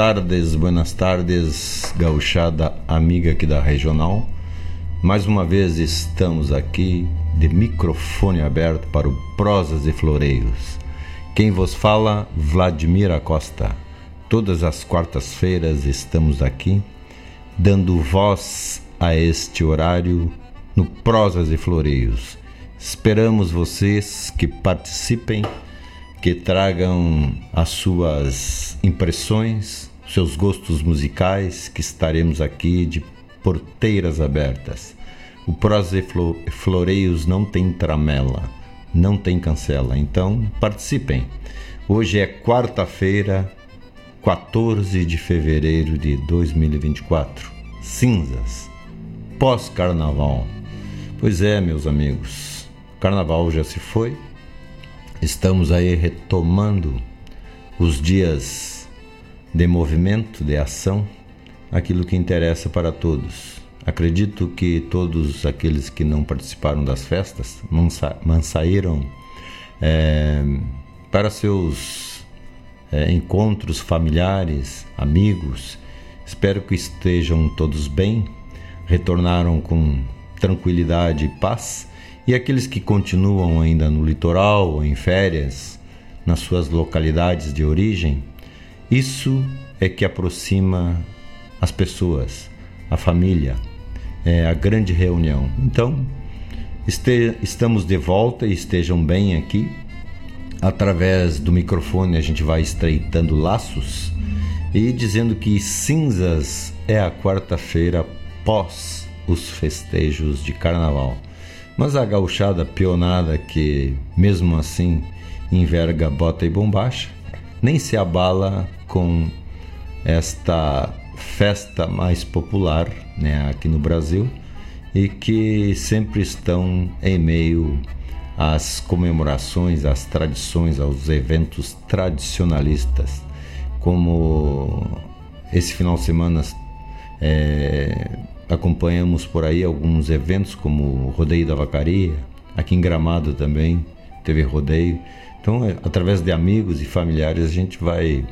tardes, buenas tardes, gauchada amiga aqui da Regional. Mais uma vez estamos aqui de microfone aberto para o Prosas e Floreios. Quem vos fala, Vladimir Acosta. Todas as quartas-feiras estamos aqui dando voz a este horário no Prosas e Floreios. Esperamos vocês que participem que tragam as suas impressões, seus gostos musicais, que estaremos aqui de porteiras abertas. O Prosa e Floreios não tem tramela, não tem cancela, então participem. Hoje é quarta-feira, 14 de fevereiro de 2024, cinzas, pós-carnaval. Pois é, meus amigos, carnaval já se foi, Estamos aí retomando os dias de movimento, de ação, aquilo que interessa para todos. Acredito que todos aqueles que não participaram das festas não saíram é, para seus é, encontros familiares, amigos. Espero que estejam todos bem, retornaram com tranquilidade e paz e aqueles que continuam ainda no litoral em férias, nas suas localidades de origem, isso é que aproxima as pessoas, a família, é a grande reunião. Então, este, estamos de volta e estejam bem aqui. Através do microfone a gente vai estreitando laços e dizendo que cinzas é a quarta-feira pós os festejos de carnaval. Mas a gauchada pionada que, mesmo assim, enverga bota e bombacha, nem se abala com esta festa mais popular né, aqui no Brasil e que sempre estão em meio às comemorações, às tradições, aos eventos tradicionalistas, como esse final de semana é, acompanhamos por aí alguns eventos como o Rodeio da Vacaria, aqui em Gramado também teve rodeio. Então, é, através de amigos e familiares, a gente vai,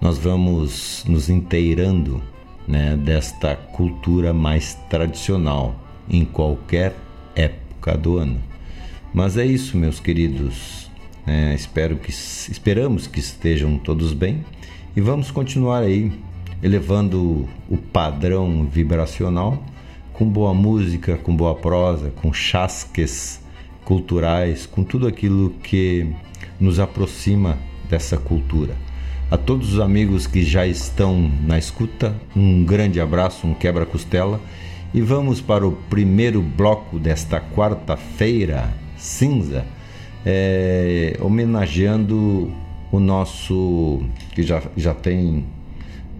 nós vamos nos inteirando né, desta cultura mais tradicional em qualquer época do ano. Mas é isso, meus queridos. É, espero que esperamos que estejam todos bem e vamos continuar aí elevando o padrão vibracional com boa música, com boa prosa, com chasques culturais, com tudo aquilo que nos aproxima dessa cultura. A todos os amigos que já estão na escuta, um grande abraço, um quebra-costela. E vamos para o primeiro bloco desta quarta-feira cinza, é, homenageando o nosso que já, já tem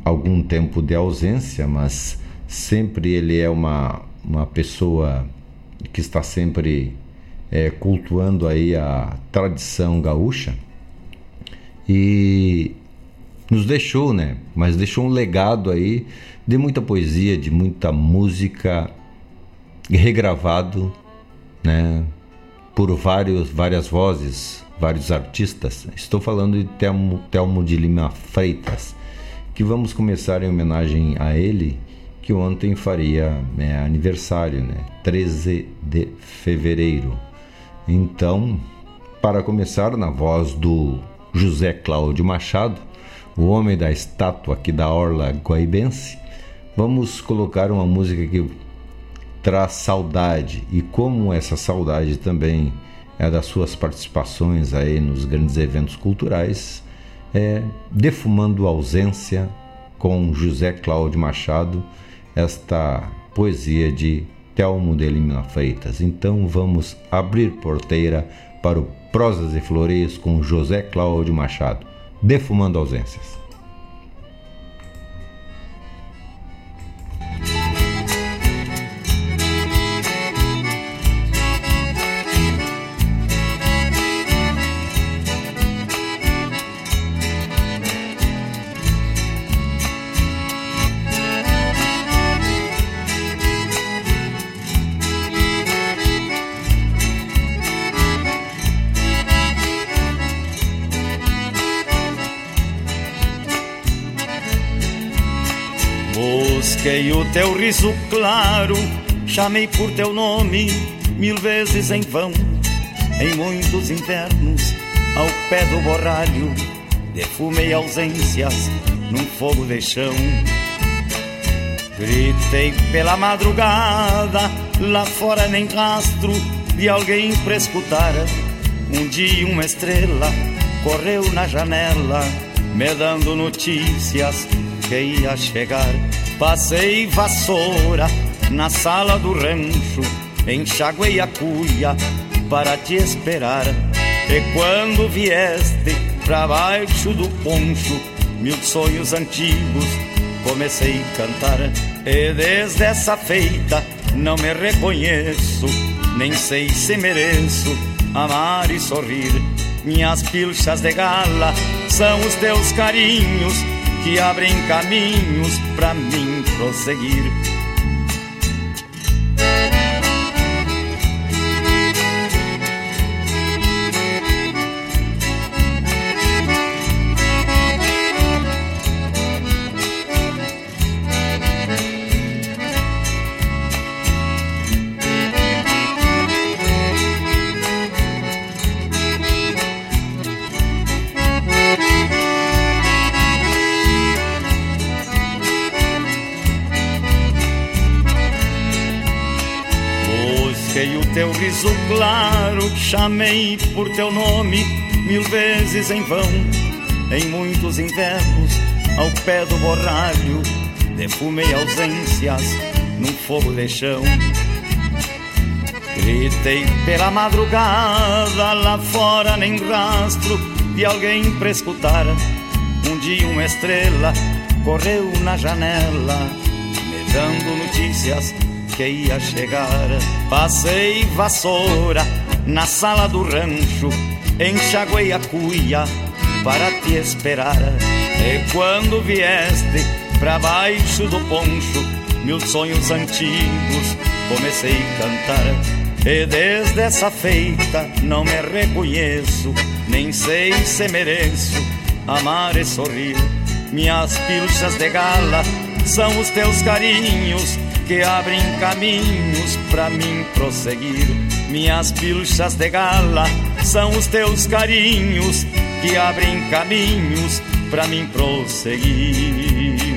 algum tempo de ausência, mas sempre ele é uma, uma pessoa que está sempre é, cultuando aí a tradição gaúcha. E nos deixou, né? Mas deixou um legado aí de muita poesia, de muita música regravado, né? por vários, várias vozes, vários artistas. Estou falando de Telmo, Telmo de Lima Freitas, que vamos começar em homenagem a ele, que ontem faria né, aniversário, né? 13 de fevereiro. Então, para começar, na voz do José Cláudio Machado, o homem da estátua aqui da Orla Guaibense, vamos colocar uma música que traz saudade. E como essa saudade também é das suas participações aí nos grandes eventos culturais, é Defumando Ausência com José Cláudio Machado, esta poesia de Telmo de Lima Freitas. Então vamos abrir porteira para o Prosas e Flores com José Cláudio Machado, Defumando Ausências. Busquei o teu riso claro, chamei por teu nome mil vezes em vão. Em muitos invernos, ao pé do borralho, defumei ausências num fogo de chão. Gritei pela madrugada, lá fora nem rastro de alguém pra escutar. Um dia uma estrela correu na janela, me dando notícias que ia chegar. Passei vassoura na sala do rancho, enxaguei a cuia para te esperar. E quando vieste pra baixo do poncho, mil sonhos antigos comecei a cantar. E desde essa feita não me reconheço, nem sei se mereço amar e sorrir. Minhas pilchas de gala são os teus carinhos que abrem caminhos para mim prosseguir. Chamei por teu nome mil vezes em vão. Em muitos invernos, ao pé do borralho, defumei ausências num fogo de chão. Gritei pela madrugada, lá fora nem rastro de alguém pra escutar. Um dia uma estrela correu na janela, me dando notícias que ia chegar. Passei vassoura na sala do rancho, enxaguei a cuia para te esperar. E quando vieste pra baixo do poncho, mil sonhos antigos comecei a cantar. E desde essa feita não me reconheço, nem sei se mereço amar e sorrir. Minhas pilchas de gala são os teus carinhos que abrem caminhos para mim prosseguir. Minhas pilchas de gala são os teus carinhos que abrem caminhos para mim prosseguir.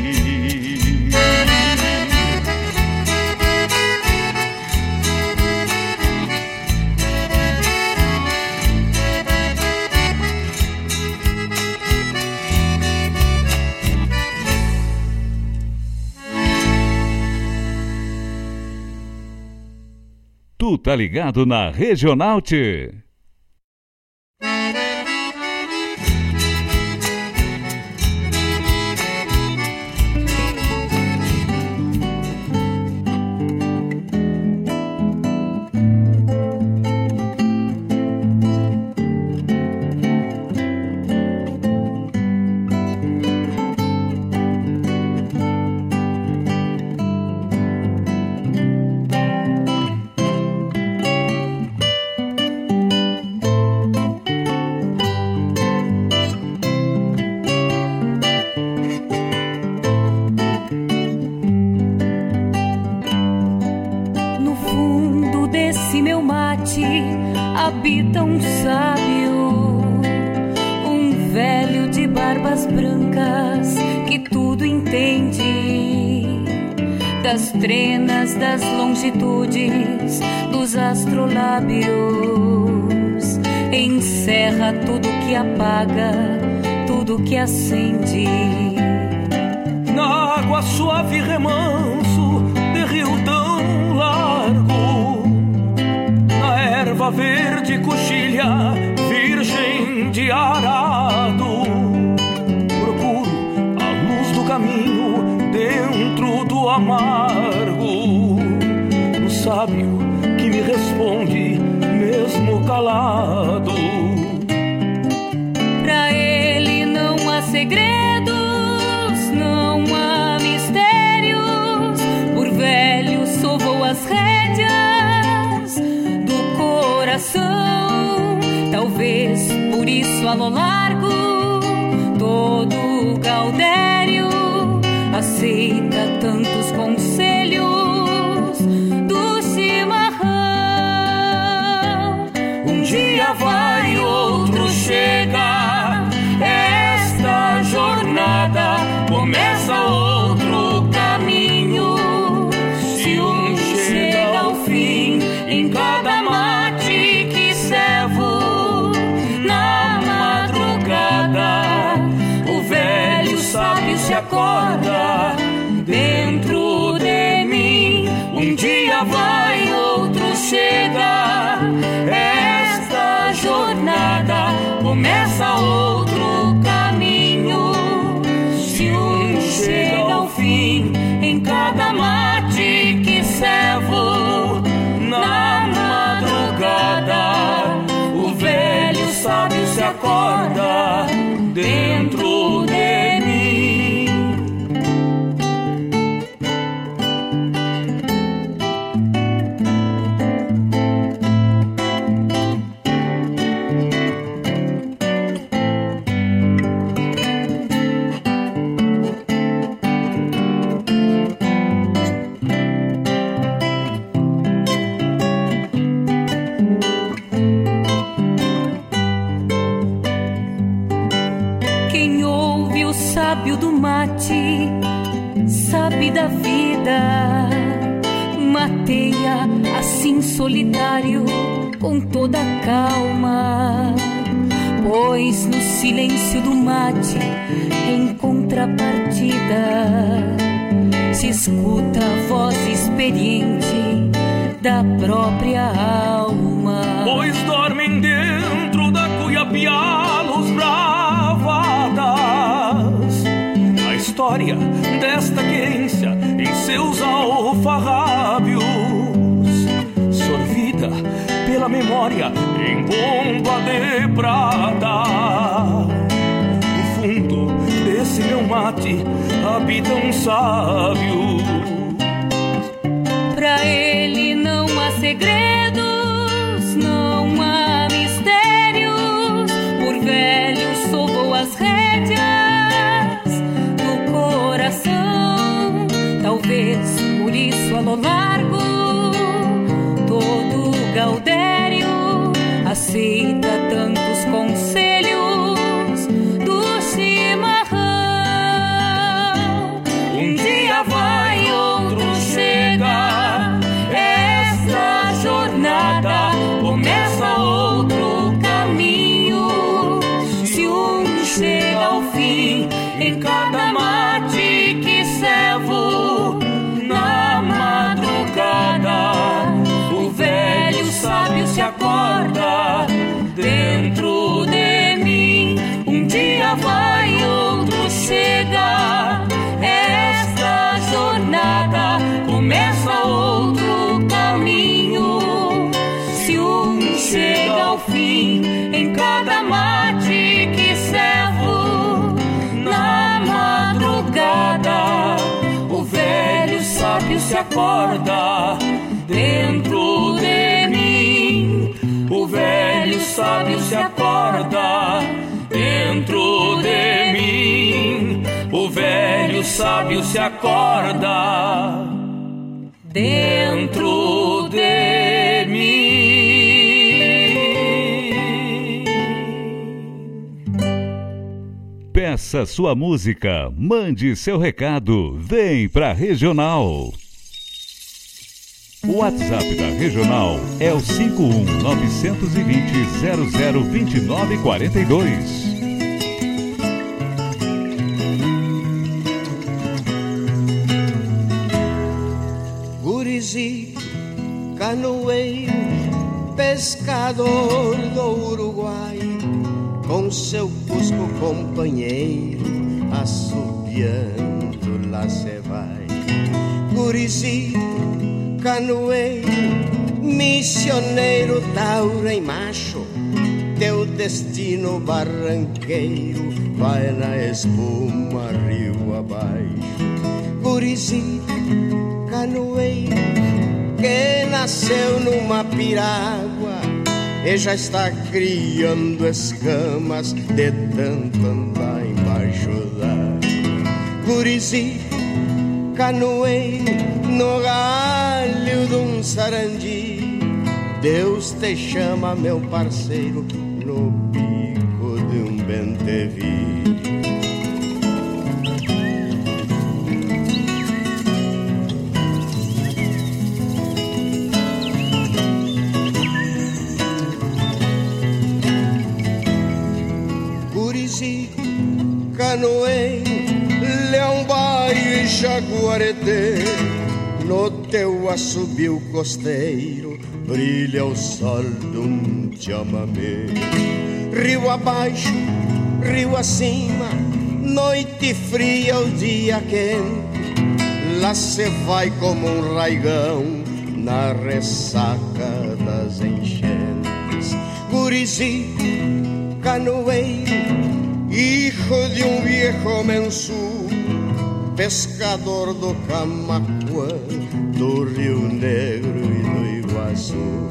Tá ligado na Regional T. see com toda calma, pois no silêncio do mate, em contrapartida, se escuta a voz experiente da própria alma. Pois dormem dentro da cuiapiá luz bravadas. A história desta querência em seus alfarrábios memória em bomba de prata. No fundo desse meu mate habita um sábio. Pra ele não há segredo feet that the acorda dentro de mim. O velho sábio se acorda dentro de mim. O velho sábio se acorda dentro de mim. Peça sua música, mande seu recado, vem pra regional. O WhatsApp da Regional é o 51 920 0029 42. Gurizito, canoeiro, pescador do Uruguai, com seu cusco companheiro, assobiando lá se vai. Gurizito, canoeiro, missioneiro, taura e macho, teu destino barranqueiro vai na espuma rio abaixo. Gurizito, canoeiro, que nasceu numa piragua e já está criando escamas de tanto andar embaixo d'água. Gurizito, canoeiro, no galho de um sarandi. Deus te chama, meu parceiro, no pico de um bentevi. Gurizito, canoeiro, leão baio e jaguareteiro no teu assobio costeiro brilha o sol de um chamamé. Rio abaixo, rio acima, noite fria, o dia quente. Lá se vai como um raigão na ressaca das enchentes. Gurizito, canoeiro, hijo de um viejo mensú, pescador do Camacuã do Rio Negro e do Iguaçu.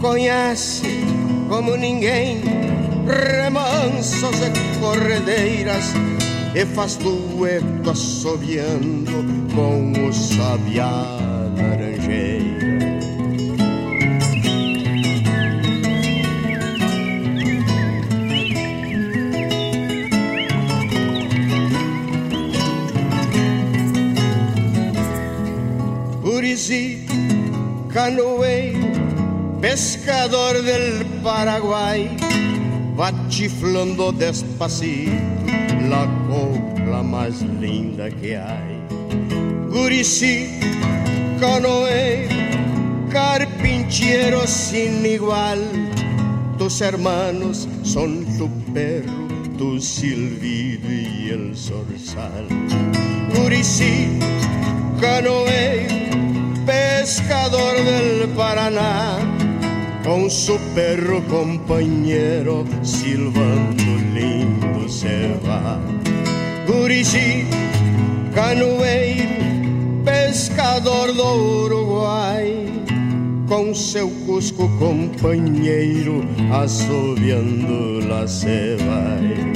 Conhece como ninguém remansos e corredeiras e faz dueto assobiando com o sabiá laranjeira. Gurizito, canoeiro, pescador del Paraguay, va chiflando despacito la copla más linda que hay. Gurizito, canoeiro, carpinchero sin igual, tus hermanos son tu perro, tu silbido y el zorzal. Gurizito, canoeiro, pescador del Paraná, con su perro compañero, silbando lindo se va. Gurici, canoeiro, pescador do Uruguai, com seu cusco companheiro, assobiando lá se vai.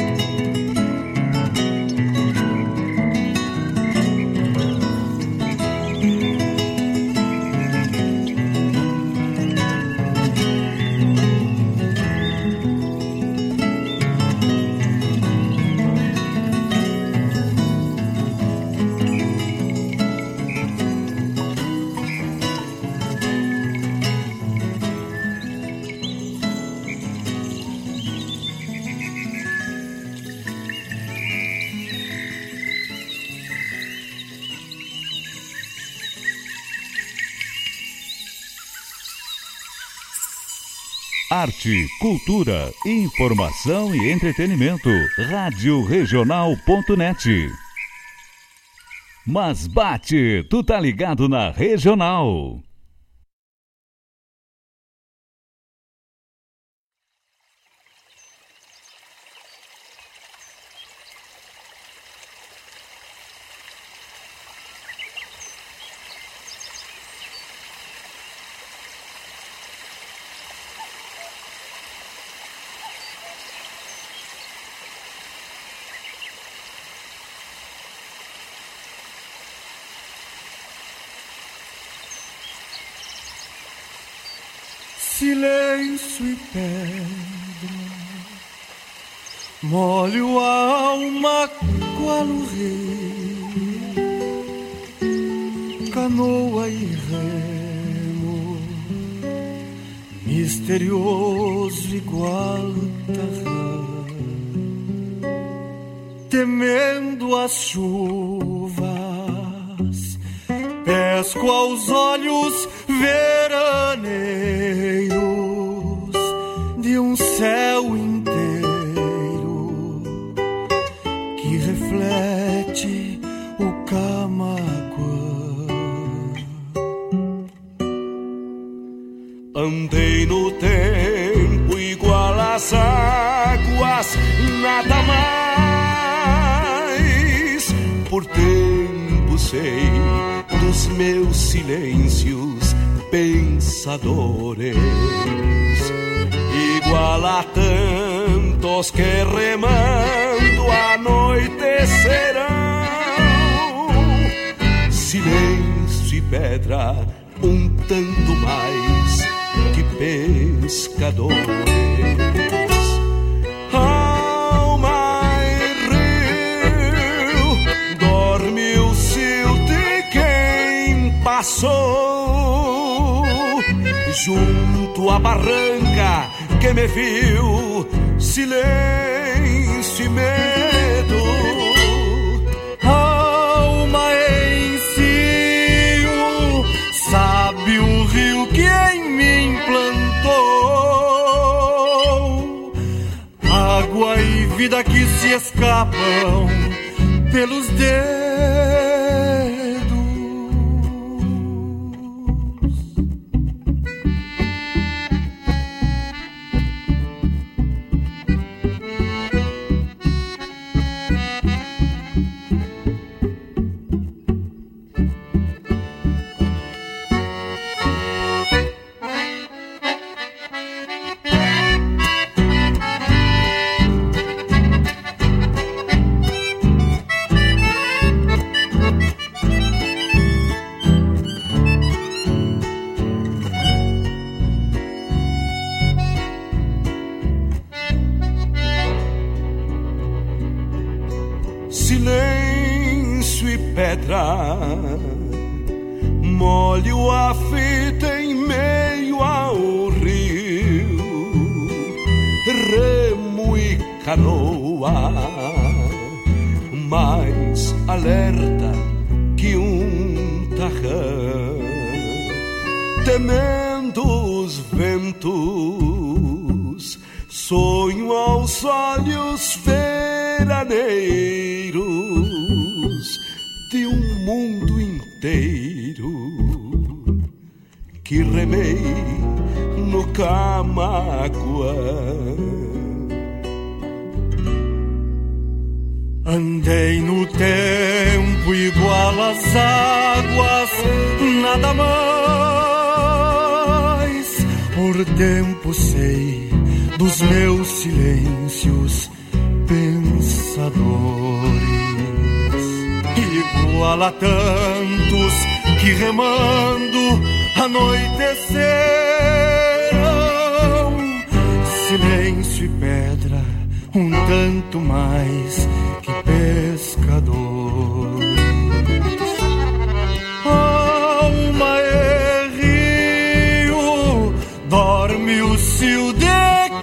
Arte, cultura, informação e entretenimento. Rádio Regional.net. Mas bate, tu tá ligado na Regional. silêncio e pedra, molho a alma qual o rei, canoa e remo, misterioso igual terra, temendo as chuvas, pesco aos olhos veraneiros de um céu Andei no tempo igual às águas, nada mais. Por tempo sei dos meus silêncios pensadores, igual a tantos que remando anoitecerão. Silêncio e pedra, um tanto mais pescadores. Alma e rio, dorme o cio de quem passou junto à barranca que me viu, silêncio e medo vida que se escapam pelos dedos. canoa, mais alerta que um tarrão, temendo os ventos, sonho aos olhos veraneiros de um mundo inteiro que remei no Camacuã. Andei no tempo igual às águas, nada mais. Por tempo sei dos meus silêncios pensadores. Igual a tantos que remando anoiteceram. Silêncio e pedra, um tanto mais pescadores. Alma e rio, dorme o cio de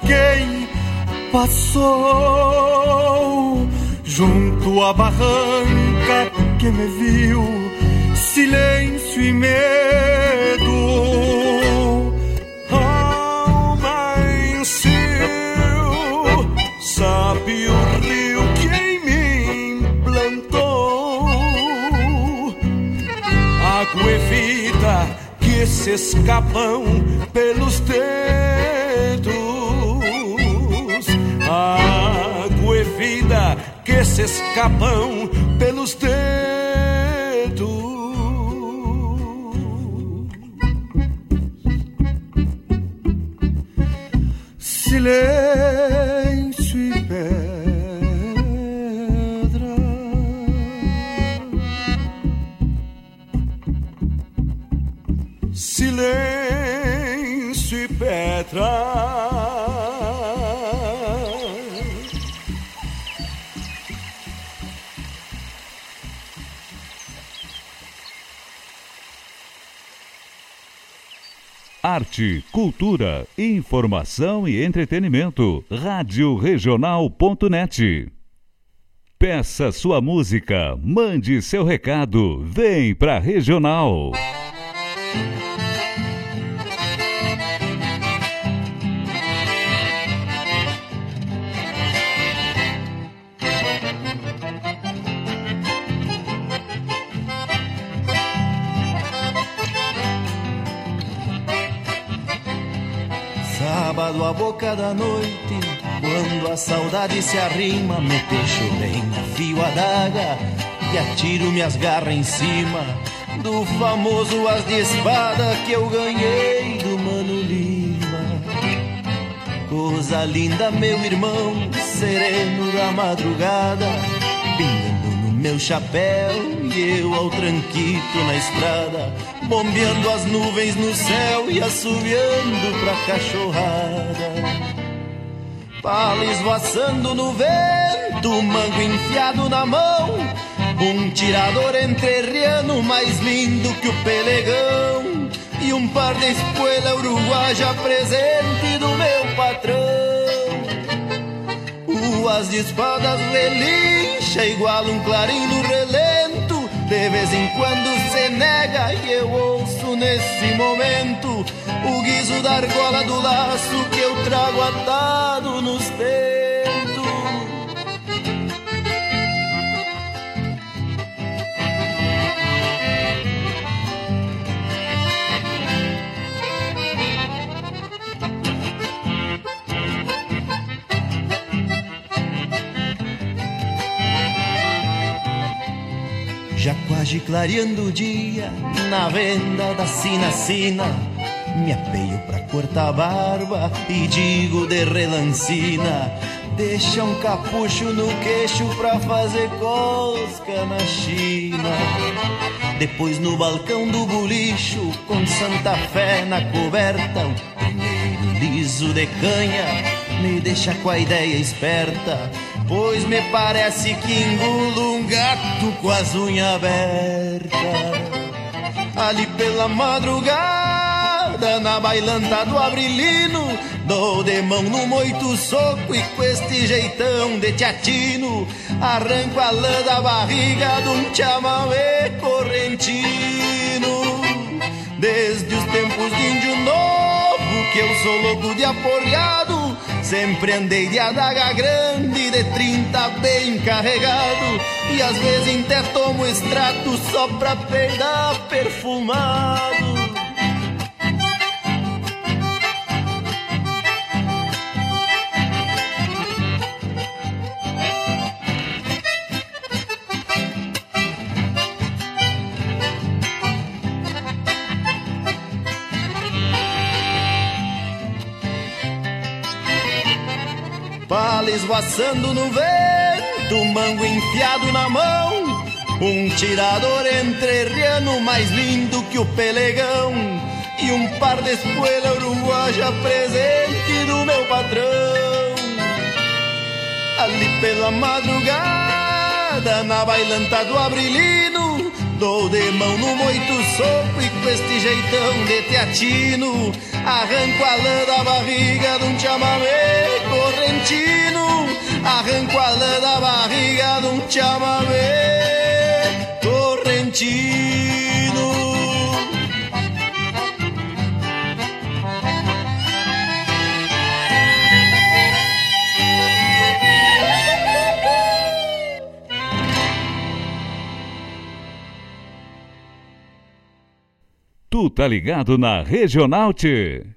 quem passou junto à barranca que me viu, silêncio e medo. sabe se escapam pelos dedos. Água e vida que se escapam pelos dedos. Silêncio Arte, cultura, informação e entretenimento. Rádio Regional.net. Peça sua música, mande seu recado, vem pra Regional. A boca da noite, quando a saudade se arrima, me deixo bem, afio a daga e atiro minhas garras em cima do famoso as de espada que eu ganhei do Mano Lima. Coisa linda, meu irmão, sereno da madrugada, pingando no meu chapéu e eu ao tranquito na estrada, bombeando as nuvens no céu e assoviando pra cachorrada. Pala esvoaçando no vento, mango enfiado na mão, um tirador entrerriano mais lindo que o pelegão, e um par de espuela uruguaja presente do meu patrão. O as de espadas relincha igual um clarim no de vez em quando se nega e eu ouço nesse momento o guiso da argola do laço que eu trago atado nos tentos. Já quase clareando o dia, na venda da sina-sina, me apeio pra cortar a barba e digo de relancina. Deixa um capucho no queixo pra fazer cosca na China. Depois no balcão do bolicho, com Santa Fé na coberta, um primeiro liso de canha me deixa com a ideia esperta. Pois me parece que engulo um gato com as unhas abertas. Ali pela madrugada, na bailanta do abrilino, dou de mão no moito soco e com este jeitão de teatino, arranco a lã da barriga de um chamamé correntino. Desde os tempos de índio novo, que eu sou louco de aporreado, Sempre andei de adaga grande, de 30 bem carregado. E às vezes até tomo extrato só pra peidar perfumado. Esvoaçando no vento, mango enfiado na mão, um tirador entrerriano mais lindo que o pelegão, e um par de espuela uruguaja presente do meu patrão. Ali pela madrugada, na bailanta do abrilino, dou de mão no moito soco e com este jeitão de teatino, arranco a lã da barriga de um chamamé correntino, arranco a lã da barriga de um chamamé correntino. Tu tá ligado na Regional T.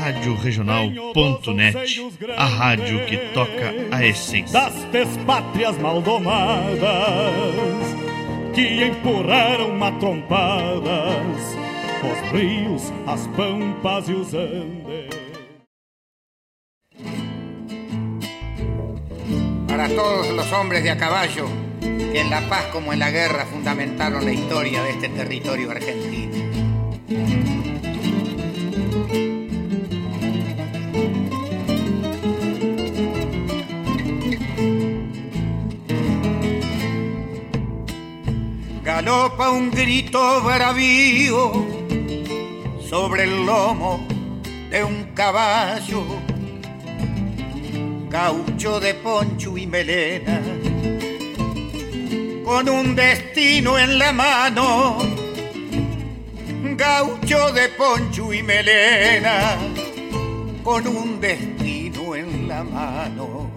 Rádio Regional.net, a rádio que toca a essência. Das despátrias maldomadas, que empurraram matrompadas os rios, as pampas e os andes. Para todos los hombres de a caballo que en la paz como en la guerra fundamentaron la historia de este territorio argentino. Galopa un grito bravío sobre el lomo de un caballo, gaucho de poncho y melena, con un destino en la mano, gaucho de poncho y melena, con un destino en la mano.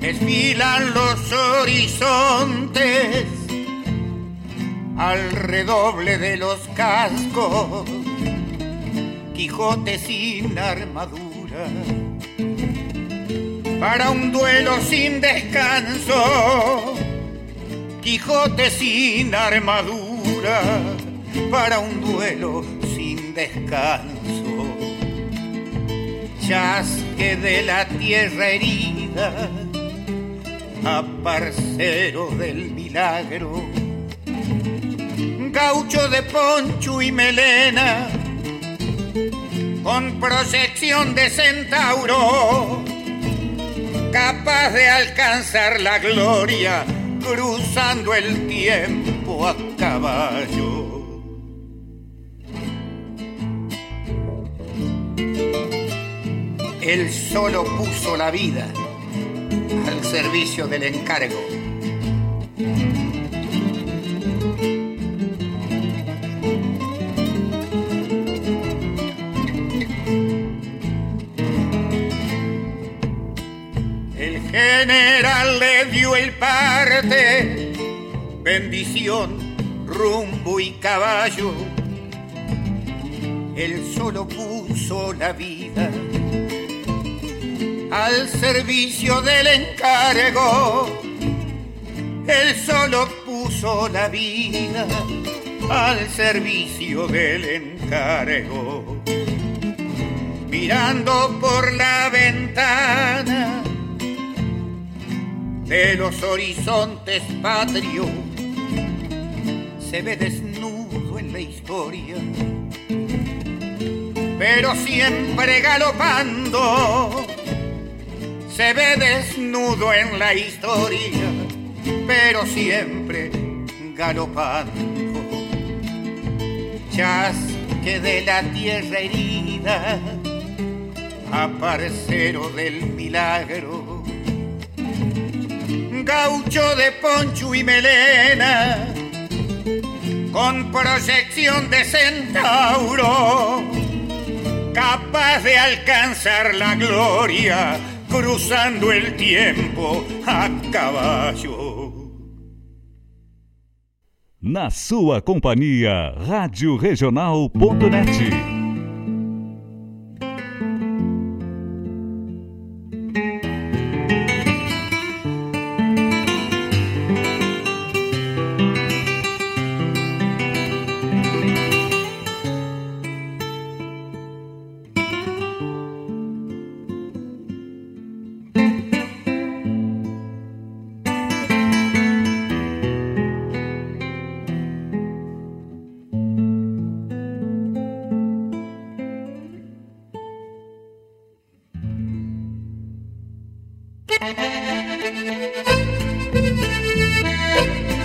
Desfilan los horizontes al redoble de los cascos, Quijote sin armadura, para un duelo sin descanso, Quijote sin armadura, para un duelo sin descanso, chasque de la tierra herida, a parcero del milagro gaucho de poncho y melena, con proyección de centauro, capaz de alcanzar la gloria, cruzando el tiempo a caballo. Él solo puso la vida al servicio del encargo general le dio el parte, bendición, rumbo y caballo. Él solo puso la vida al servicio del encargo. Él solo puso la vida al servicio del encargo. Mirando por la ventana de los horizontes patrios se ve desnudo en la historia, pero siempre galopando se ve desnudo en la historia, pero siempre galopando. Chasque de la tierra herida, aparcero del milagro gaucho de poncho y melena, con proyección de centauro, capaz de alcanzar la gloria, cruzando el tiempo a caballo. Na sua companhia, Rádio Regional.net. Thank you.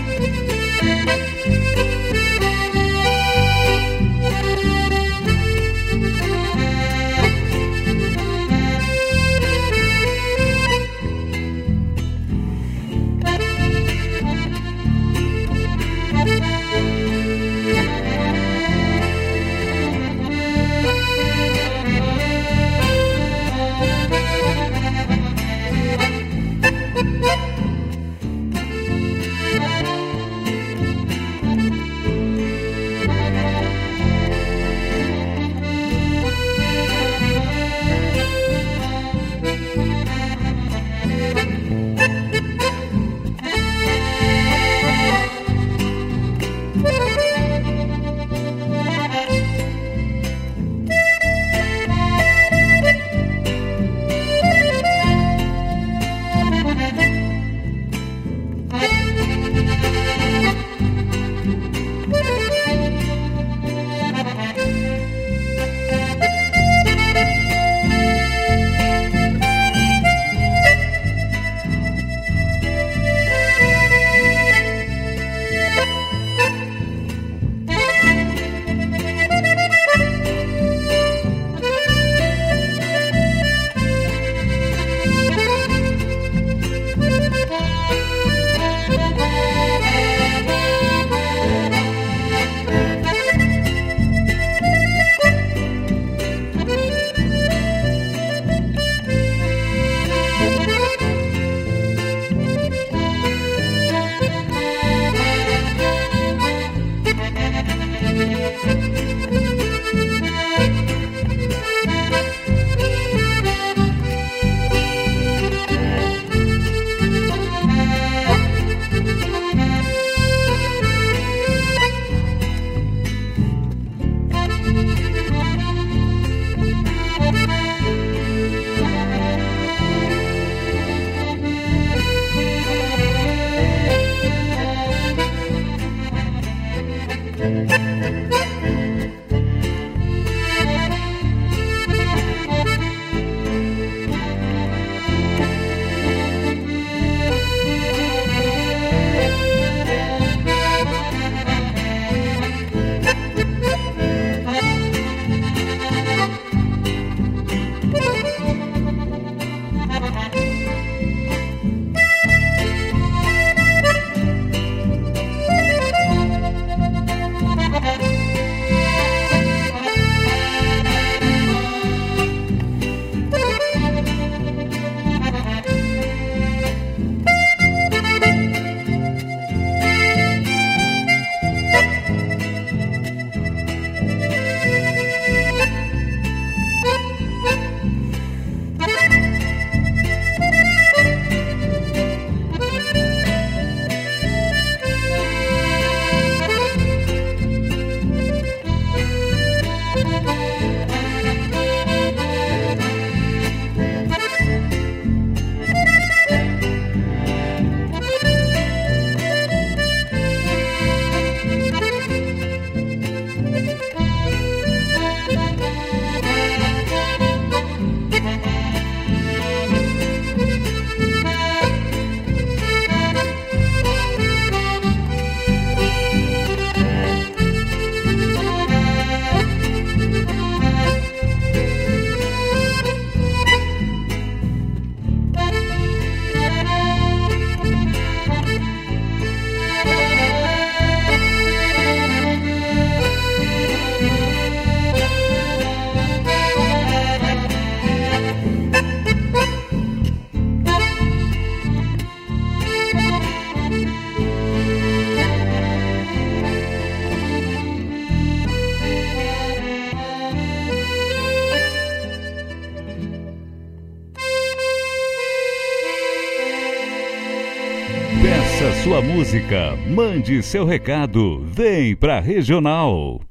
Música, mande seu recado, vem pra Regional.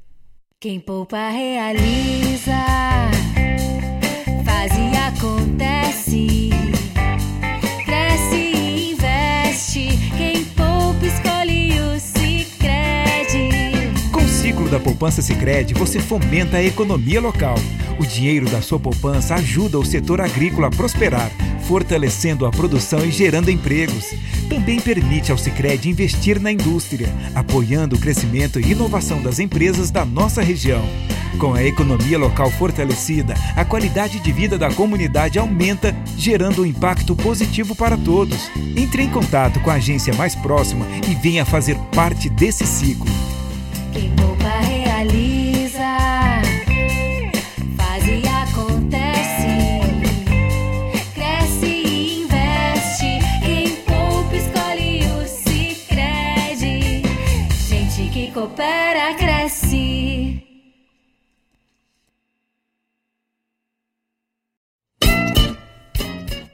Quem poupa realiza, faz e acontece. Cresce e investe, quem poupa escolhe o Sicredi. Com o ciclo da poupança Sicredi, você fomenta a economia local. O dinheiro da sua poupança ajuda o setor agrícola a prosperar fortalecendo a produção e gerando empregos. Também permite ao Sicredi investir na indústria, apoiando o crescimento e inovação das empresas da nossa região. Com a economia local fortalecida, a qualidade de vida da comunidade aumenta, gerando um impacto positivo para todos. Entre em contato com a agência mais próxima e venha fazer parte desse ciclo.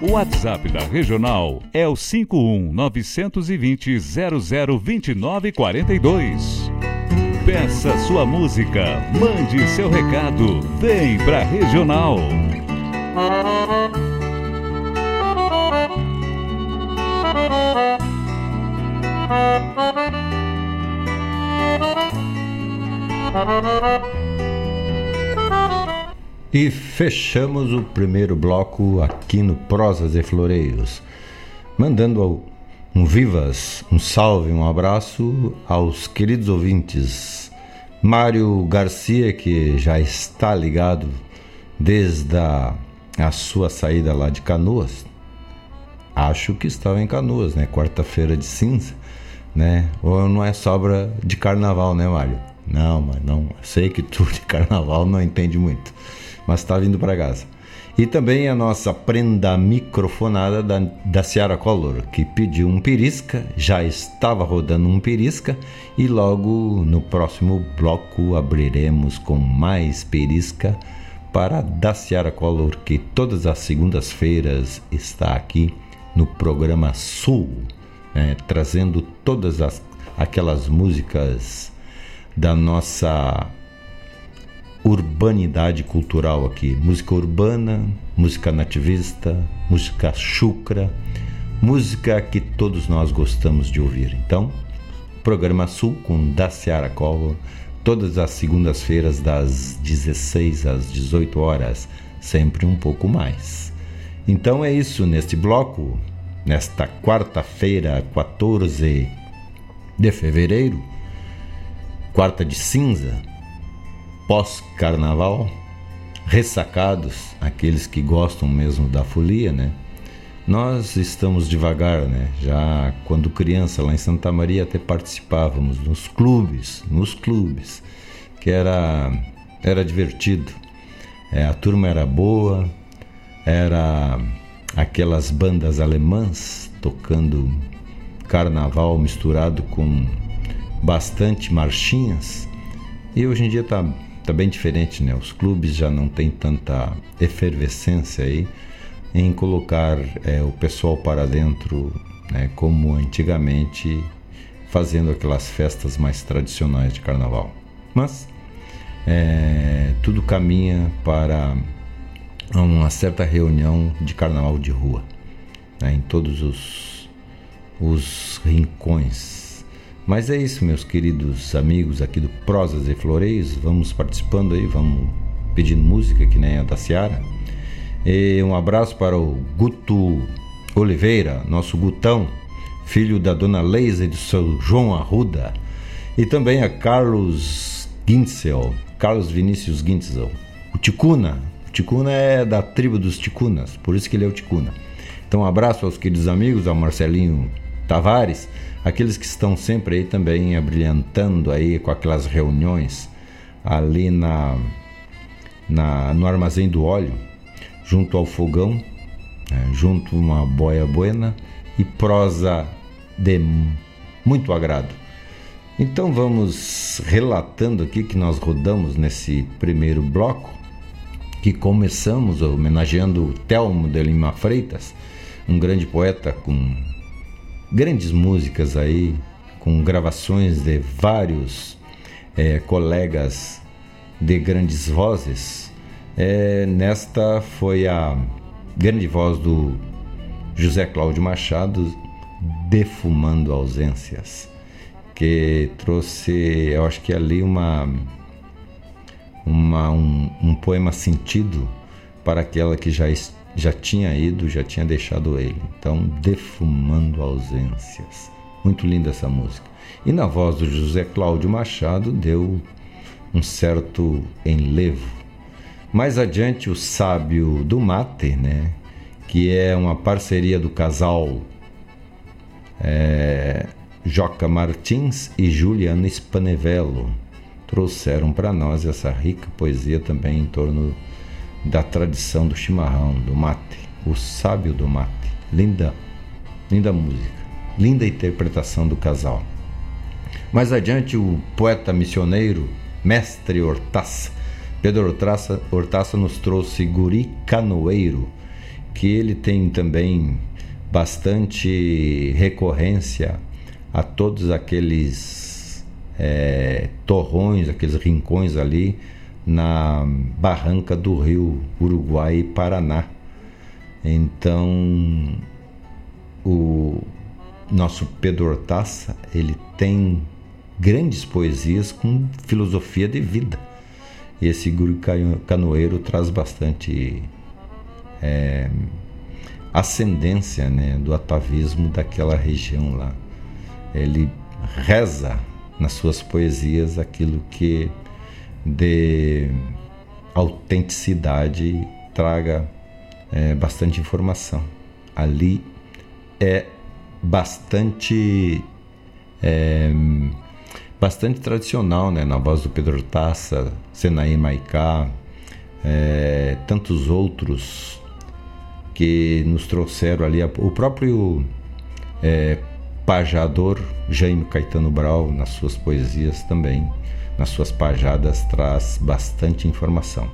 O WhatsApp da Regional é o 51 920 002942. Peça sua música, mande seu recado, vem pra Regional. E fechamos o primeiro bloco aqui no Prosas e Floreios, mandando um vivas, um salve, um abraço aos queridos ouvintes. Mário Garcia, que já está ligado desde a, a sua saída lá de Canoas. Acho que estava em Canoas, né? Quarta-feira de cinza né? Ou não é sobra de carnaval, né, Mário? Não, mas não. Sei que tu de carnaval não entende muito, mas está vindo para casa. E também a nossa prenda microfonada da, da Ciara Collor, que pediu um pirisca, já estava rodando um pirisca, e logo no próximo bloco abriremos com mais pirisca para da Ciara Collor, que todas as segundas-feiras está aqui no programa Sul é, trazendo todas as, aquelas músicas da nossa urbanidade cultural aqui. Música urbana, música nativista, música chucra, música que todos nós gostamos de ouvir. Então, programa Sul com Daciara Collor, todas as segundas-feiras das 16 às 18 horas, sempre um pouco mais. Então é isso neste bloco nesta quarta-feira, 14 de fevereiro, quarta de cinza, pós-carnaval, ressacados, aqueles que gostam mesmo da folia, né? Nós estamos devagar, né? Já quando criança lá em Santa Maria até participávamos nos clubes, nos clubes, que era era divertido. É, a turma era boa, era aquelas bandas alemãs tocando carnaval misturado com bastante marchinhas. E hoje em dia está tá bem diferente, né? Os clubes já não tem tanta efervescência aí em colocar é, o pessoal para dentro, né? Como antigamente, fazendo aquelas festas mais tradicionais de carnaval. Mas é, tudo caminha para uma certa reunião de carnaval de rua, né, em todos os, os rincões. Mas é isso, meus queridos amigos aqui do Prosas e Floreios, vamos participando aí, vamos pedindo música, que nem a da Seara. E um abraço para o Guto Oliveira, nosso Gutão, filho da dona Leisa e do seu João Arruda, e também a Carlos Gintzel, Carlos Vinícius Gintzel, o Ticuna, Ticuna é da tribo dos Ticunas, por isso que ele é o Ticuna. Então, um abraço aos queridos amigos, ao Marcelinho Tavares, aqueles que estão sempre aí também abrilhantando aí com aquelas reuniões ali na, na no armazém do óleo, junto ao fogão, é, junto uma boia buena e prosa de muito agrado. Então vamos relatando aqui que nós rodamos nesse primeiro bloco, que começamos homenageando Telmo de Lima Freitas, um grande poeta com grandes músicas aí, com gravações de vários é, colegas de grandes vozes. É, nesta foi a grande voz do José Cláudio Machado, Defumando Ausências, que trouxe, eu acho que ali uma, uma um, um poema sentido para aquela que já, já tinha ido, já tinha deixado ele. Então, Defumando Ausências. Muito linda essa música. E na voz do José Cláudio Machado deu um certo enlevo. Mais adiante, o Sábio do Mate, né? que é uma parceria do casal é, Joca Martins e Juliana Spanevello. Trouxeram para nós essa rica poesia também em torno da tradição do chimarrão, do mate, o sábio do mate. Linda, linda música, linda interpretação do casal. Mais adiante, o poeta missioneiro, mestre Hortaça, Pedro Hortaça, Hortaça nos trouxe Guri Canoeiro, que ele tem também bastante recorrência a todos aqueles é, torrões, aqueles rincões ali na barranca do rio Uruguai e Paraná. Então, o nosso Pedro Hortaça, ele tem grandes poesias com filosofia de vida. E esse guru canoeiro traz bastante é, ascendência né, do atavismo daquela região lá. Ele reza nas suas poesias aquilo que de autenticidade traga é, bastante informação. Ali é bastante é, bastante tradicional, né? Na voz do Pedro Taça, Senaí Maicá, é, tantos outros que nos trouxeram ali o próprio é, pajador Jaime Caetano Brau nas suas poesias também, nas suas pajadas traz bastante informação.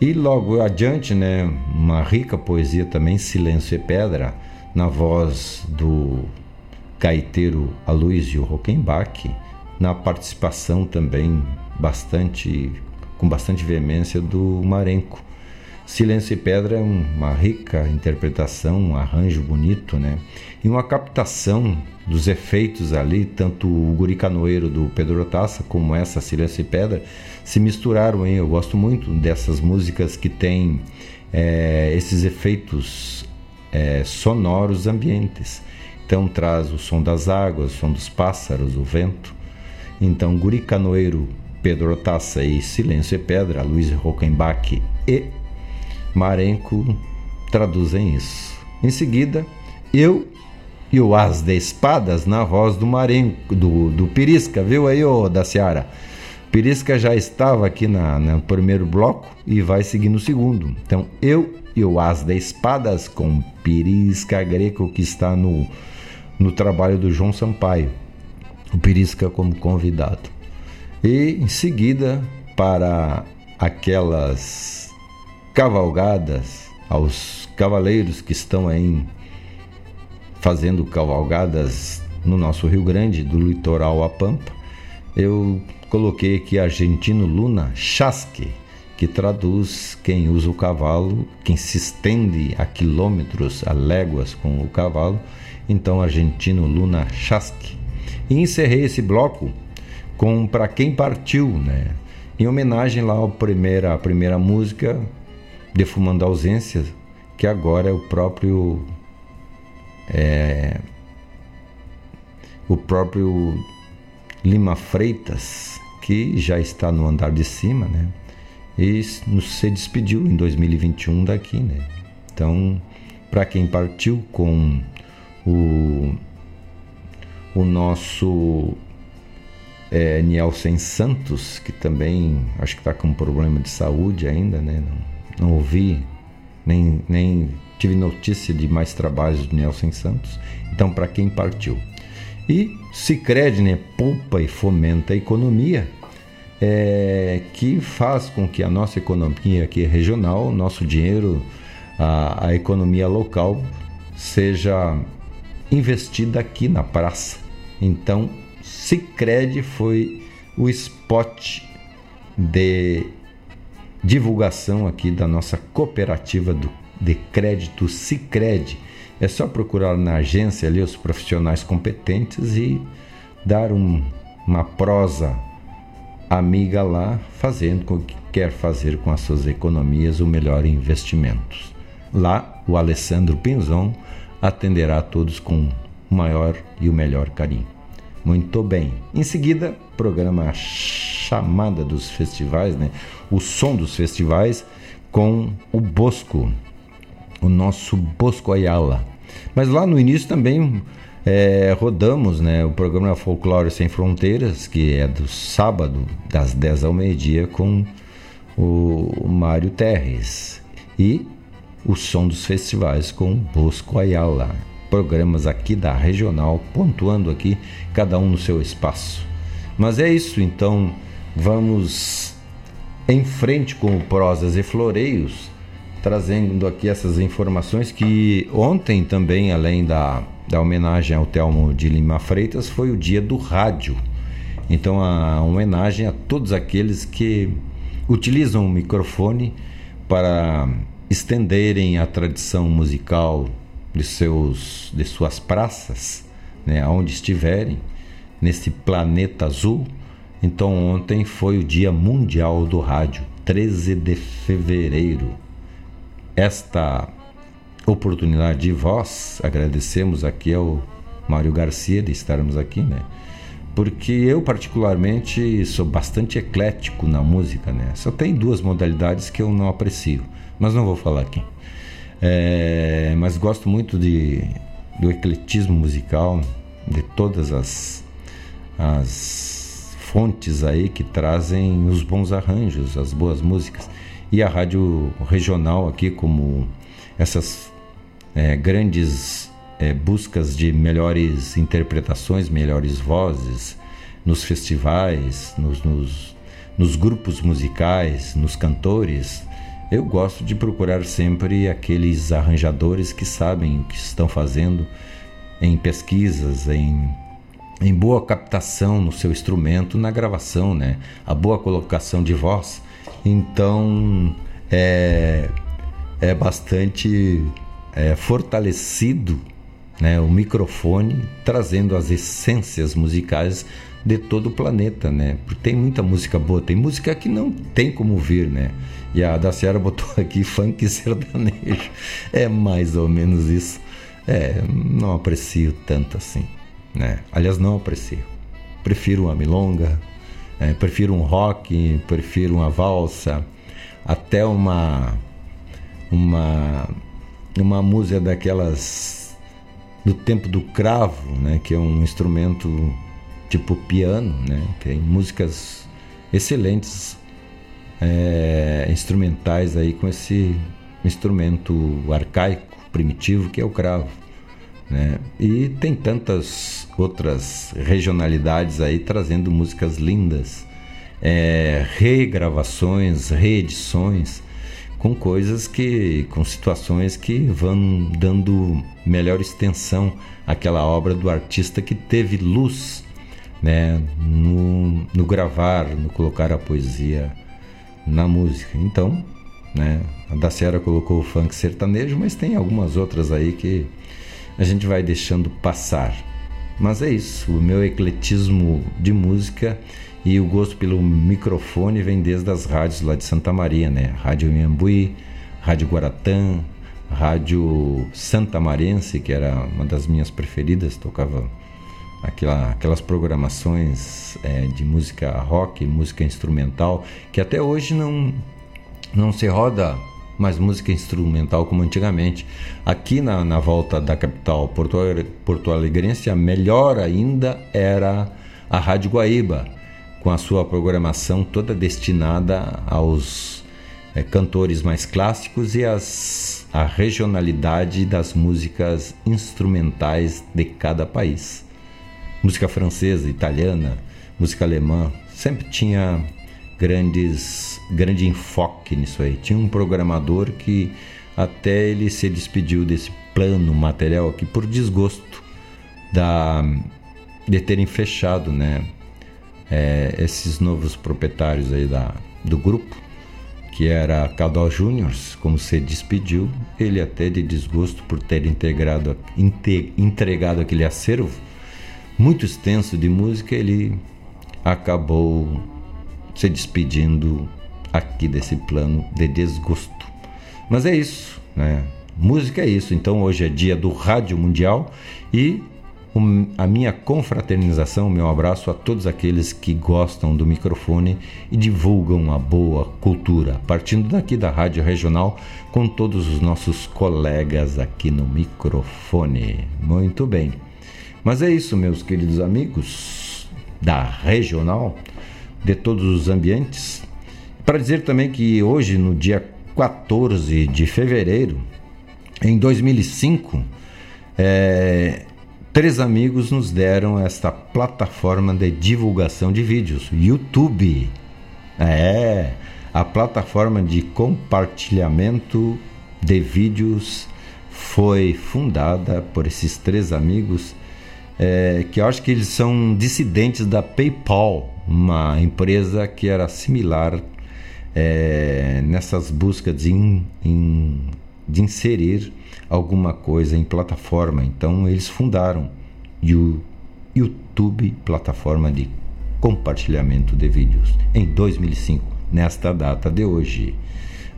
E logo adiante, né, uma rica poesia também, Silêncio e Pedra, na voz do gaiteiro Aloysio Rockenbach, na participação também bastante com bastante veemência do Marenco Silêncio e Pedra é uma rica interpretação, um arranjo bonito, né? E uma captação dos efeitos ali, tanto o Guri Canoeiro do Pedro Taça como essa Silêncio e Pedra se misturaram, hein? Eu gosto muito dessas músicas que têm é, esses efeitos é, sonoros ambientes. Então traz o som das águas, o som dos pássaros, o vento. Então Guri Canoeiro, Pedro Taça e Silêncio e Pedra, Luiz Rockenbach e Marenco traduzem isso. Em seguida, eu e o As de Espadas na voz do Marenco, do, do Pirisca, viu aí, ô da Seara? Pirisca já estava aqui na, no primeiro bloco e vai seguir no segundo. Então, eu e o As de Espadas com Pirisca Greco, que está no, no trabalho do João Sampaio. O Pirisca como convidado. E em seguida, para aquelas cavalgadas aos cavaleiros que estão aí fazendo cavalgadas no nosso Rio Grande, do litoral a Pampa, eu coloquei aqui Argentino Luna Chasque, que traduz quem usa o cavalo, quem se estende a quilômetros, a léguas com o cavalo, então Argentino Luna Chasque. E encerrei esse bloco com Para Quem Partiu, né? Em homenagem lá à primeira, à primeira música defumando ausências, que agora é o próprio é, o próprio Lima Freitas, que já está no andar de cima, né? E se despediu em 2021 daqui, né? Então, para quem partiu com o o nosso é, Nielsen Santos, que também acho que está com problema de saúde ainda, né? Não, não ouvi, nem, nem tive notícia de mais trabalhos do Nielsen Santos. Então, para quem partiu. E Cicred, né? Poupa e fomenta a economia, é, que faz com que a nossa economia aqui regional, nosso dinheiro, a, a economia local, seja investida aqui na praça. Então, Cicred foi o spot de divulgação aqui da nossa cooperativa do, de crédito Cicred. É só procurar na agência ali os profissionais competentes e dar um, uma prosa amiga lá, fazendo o que quer fazer com as suas economias o melhor investimentos. Lá, o Alessandro Pinzon atenderá a todos com o maior e o melhor carinho. Muito bem. Em seguida, programa chamada dos festivais, né? O som dos festivais com o Bosco, o nosso Bosco Ayala. Mas lá no início também é, rodamos né, o programa Folclore Sem Fronteiras, que é do sábado, das 10 ao meio-dia, com o Mário Terres. E o som dos festivais com Bosco Ayala. Programas aqui da regional, pontuando aqui cada um no seu espaço. Mas é isso, então vamos em frente com o Prosas e Floreios, trazendo aqui essas informações que ontem também, além da, da homenagem ao Telmo de Lima Freitas, foi o dia do rádio. Então a homenagem a todos aqueles que utilizam o microfone para estenderem a tradição musical de, seus, de suas praças, né, aonde estiverem, nesse planeta azul. Então, ontem foi o Dia Mundial do Rádio, 13 de fevereiro. Esta oportunidade de voz, agradecemos aqui ao Mário Garcia de estarmos aqui, né? Porque eu, particularmente, sou bastante eclético na música, né? Só tem duas modalidades que eu não aprecio mas não vou falar aqui. É, mas gosto muito de, do ecletismo musical, de todas as, as fontes aí que trazem os bons arranjos, as boas músicas. E a rádio regional aqui, como essas é, grandes é, buscas de melhores interpretações, melhores vozes nos festivais, nos, nos, nos grupos musicais, nos cantores, eu gosto de procurar sempre aqueles arranjadores que sabem o que estão fazendo em pesquisas, em, em boa captação no seu instrumento, na gravação, né? A boa colocação de voz. Então é, é bastante é, fortalecido né, o microfone trazendo as essências musicais de todo o planeta, né? Porque tem muita música boa, tem música que não tem como vir, né? E a da botou aqui funk sertanejo. É mais ou menos isso. É, não aprecio tanto assim, né? Aliás, não aprecio. Prefiro uma milonga, é, prefiro um rock, prefiro uma valsa, até uma uma uma música daquelas do tempo do cravo, né, que é um instrumento tipo piano, né? Tem músicas excelentes é, instrumentais aí com esse instrumento arcaico, primitivo que é o cravo. Né? E tem tantas outras regionalidades aí trazendo músicas lindas, é, regravações, reedições, com coisas que, com situações que vão dando melhor extensão àquela obra do artista que teve luz, né, no, no gravar, no colocar a poesia na música. Então, né, a Daciara colocou o funk sertanejo, mas tem algumas outras aí que a gente vai deixando passar. Mas é isso, o meu ecletismo de música e o gosto pelo microfone vem desde as rádios lá de Santa Maria, né? Rádio Inhambuí, Rádio Guaratã, Rádio Santa Marense, que era uma das minhas preferidas, tocava aquela, aquelas programações é, de música rock, música instrumental, que até hoje não, não se roda mais música instrumental como antigamente. Aqui na, na volta da capital porto, porto alegrense, a melhor ainda era a Rádio Guaíba, com a sua programação toda destinada aos é, cantores mais clássicos e as, a regionalidade das músicas instrumentais de cada país. Música francesa, italiana, música alemã, sempre tinha grandes grande enfoque nisso aí. Tinha um programador que até ele se despediu desse plano material aqui por desgosto da de terem fechado, né, é, esses novos proprietários aí da, do grupo, que era Cadal Júnior, como se despediu, ele até de desgosto por ter integrado, inte, entregado aquele acervo muito extenso de música, ele acabou se despedindo aqui desse plano de desgosto. Mas é isso, né? Música é isso. Então hoje é dia do Rádio Mundial e a minha confraternização, meu abraço a todos aqueles que gostam do microfone e divulgam a boa cultura, partindo daqui da Rádio Regional com todos os nossos colegas aqui no microfone. Muito bem. Mas é isso, meus queridos amigos da Regional, de todos os ambientes. Para dizer também que hoje, no dia 14 de fevereiro, em 2005, é, três amigos nos deram esta plataforma de divulgação de vídeos, YouTube. É, a plataforma de compartilhamento de vídeos foi fundada por esses três amigos, é, que eu acho que eles são dissidentes da PayPal, uma empresa que era similar é, nessas buscas de, in, in, de inserir alguma coisa em plataforma. Então eles fundaram o YouTube, plataforma de compartilhamento de vídeos, em 2005, nesta data de hoje.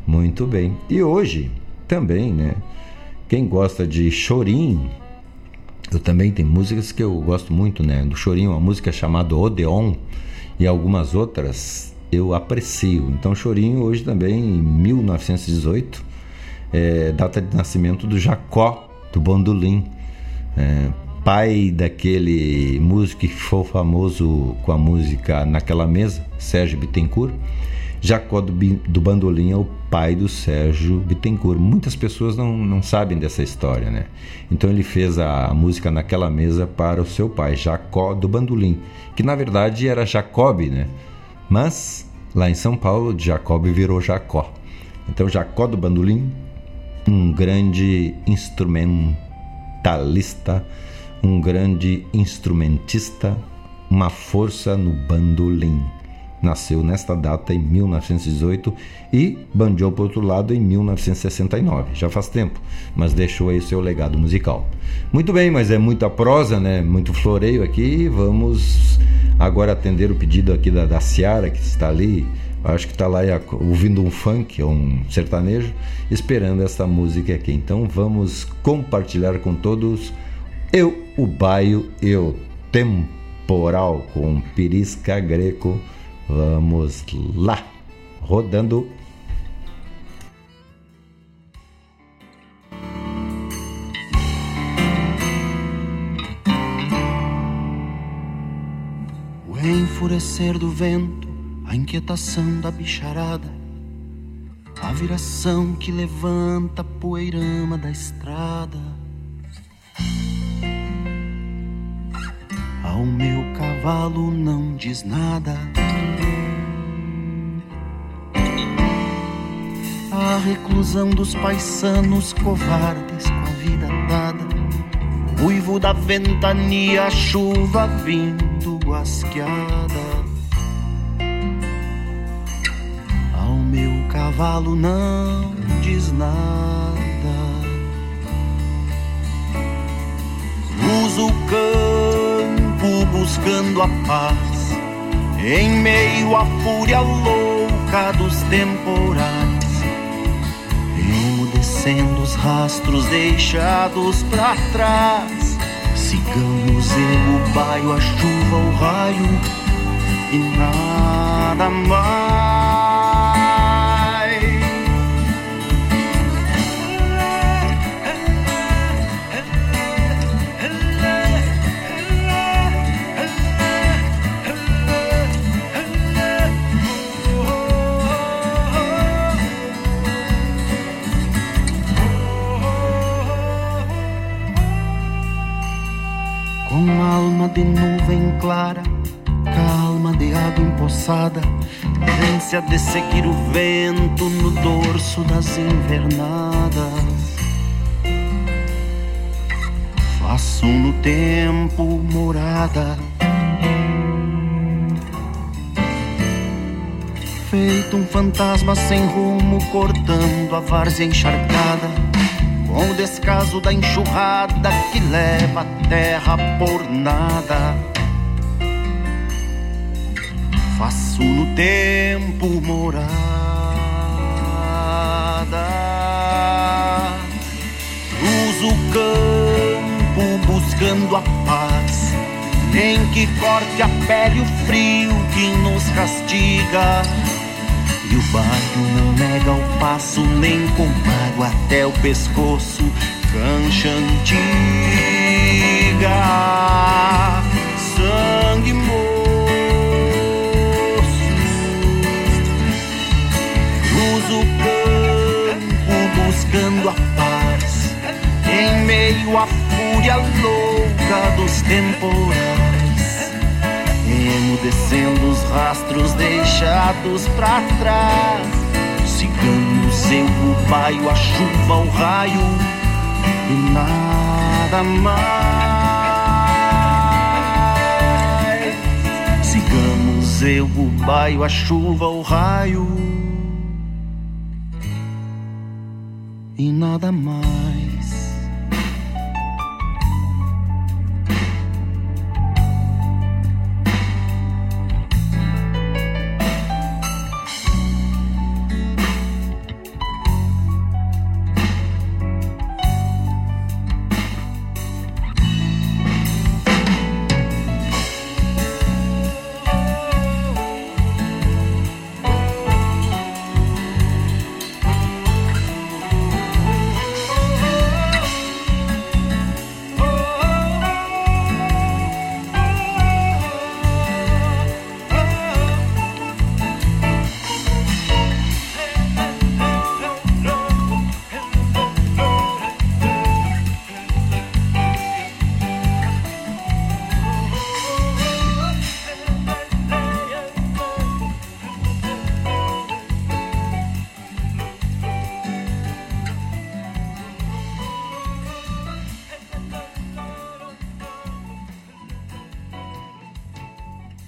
Muito bem. E hoje também, né? Quem gosta de chorinho, eu também tenho músicas que eu gosto muito, né? Do chorinho, uma música chamada Odeon e algumas outras eu aprecio. Então, Chorinho, hoje também, em 1918, é, data de nascimento do Jacó, do Bandolim, é, pai daquele músico que foi famoso com a música Naquela Mesa, Sérgio Bittencourt. Jacó do, do Bandolim é o pai do Sérgio Bittencourt. Muitas pessoas não, não sabem dessa história, né? Então ele fez a, a música Naquela Mesa para o seu pai, Jacó do Bandolim, que na verdade era Jacob, né? Mas lá em São Paulo, Jacob virou Jacó. Então, Jacó do Bandolim, um grande instrumentalista, um grande instrumentista, uma força no bandolim. Nasceu nesta data em 1918 e bandeou por outro lado em 1969. Já faz tempo, mas deixou aí seu legado musical. Muito bem, mas é muita prosa, né? Muito floreio aqui. Vamos agora atender o pedido aqui da, da Ciara, que está ali, acho que está lá ouvindo um funk, um sertanejo, esperando essa música aqui. Então vamos compartilhar com todos Eu, o Baio e o Temporal com Pirisca Greco. Vamos lá, rodando enfurecer do vento, a inquietação da bicharada, a viração que levanta a poeirama da estrada. Meu cavalo não diz nada. A reclusão dos paisanos covardes com a vida dada. Uivo da ventania, chuva vindo guasqueada. Ao meu cavalo não diz nada. Cruzo o campo buscando a paz, em meio à fúria louca dos temporais. Emudecendo os rastros deixados para trás Cigamos o baio, a chuva, o raio e nada mais. Clara, calma de água empoçada, ânsia de seguir o vento no dorso das invernadas. Faço no tempo morada. Feito um fantasma sem rumo, cortando a várzea encharcada, com o descaso da enxurrada que leva a terra por nada. Faço no tempo morada. Cruzo o campo buscando a paz, nem que corte a pele o frio que nos castiga. O bairro não nega o passo, nem com água até o pescoço, cancha antiga, sangue moço. Cruzo o campo buscando a paz, em meio à fúria louca dos temporais emudecendo os rastros deixados pra trás. Ciganos, eu, o baio, a chuva, o raio e nada mais. Sigamos eu, o baio, a chuva, o raio e nada mais.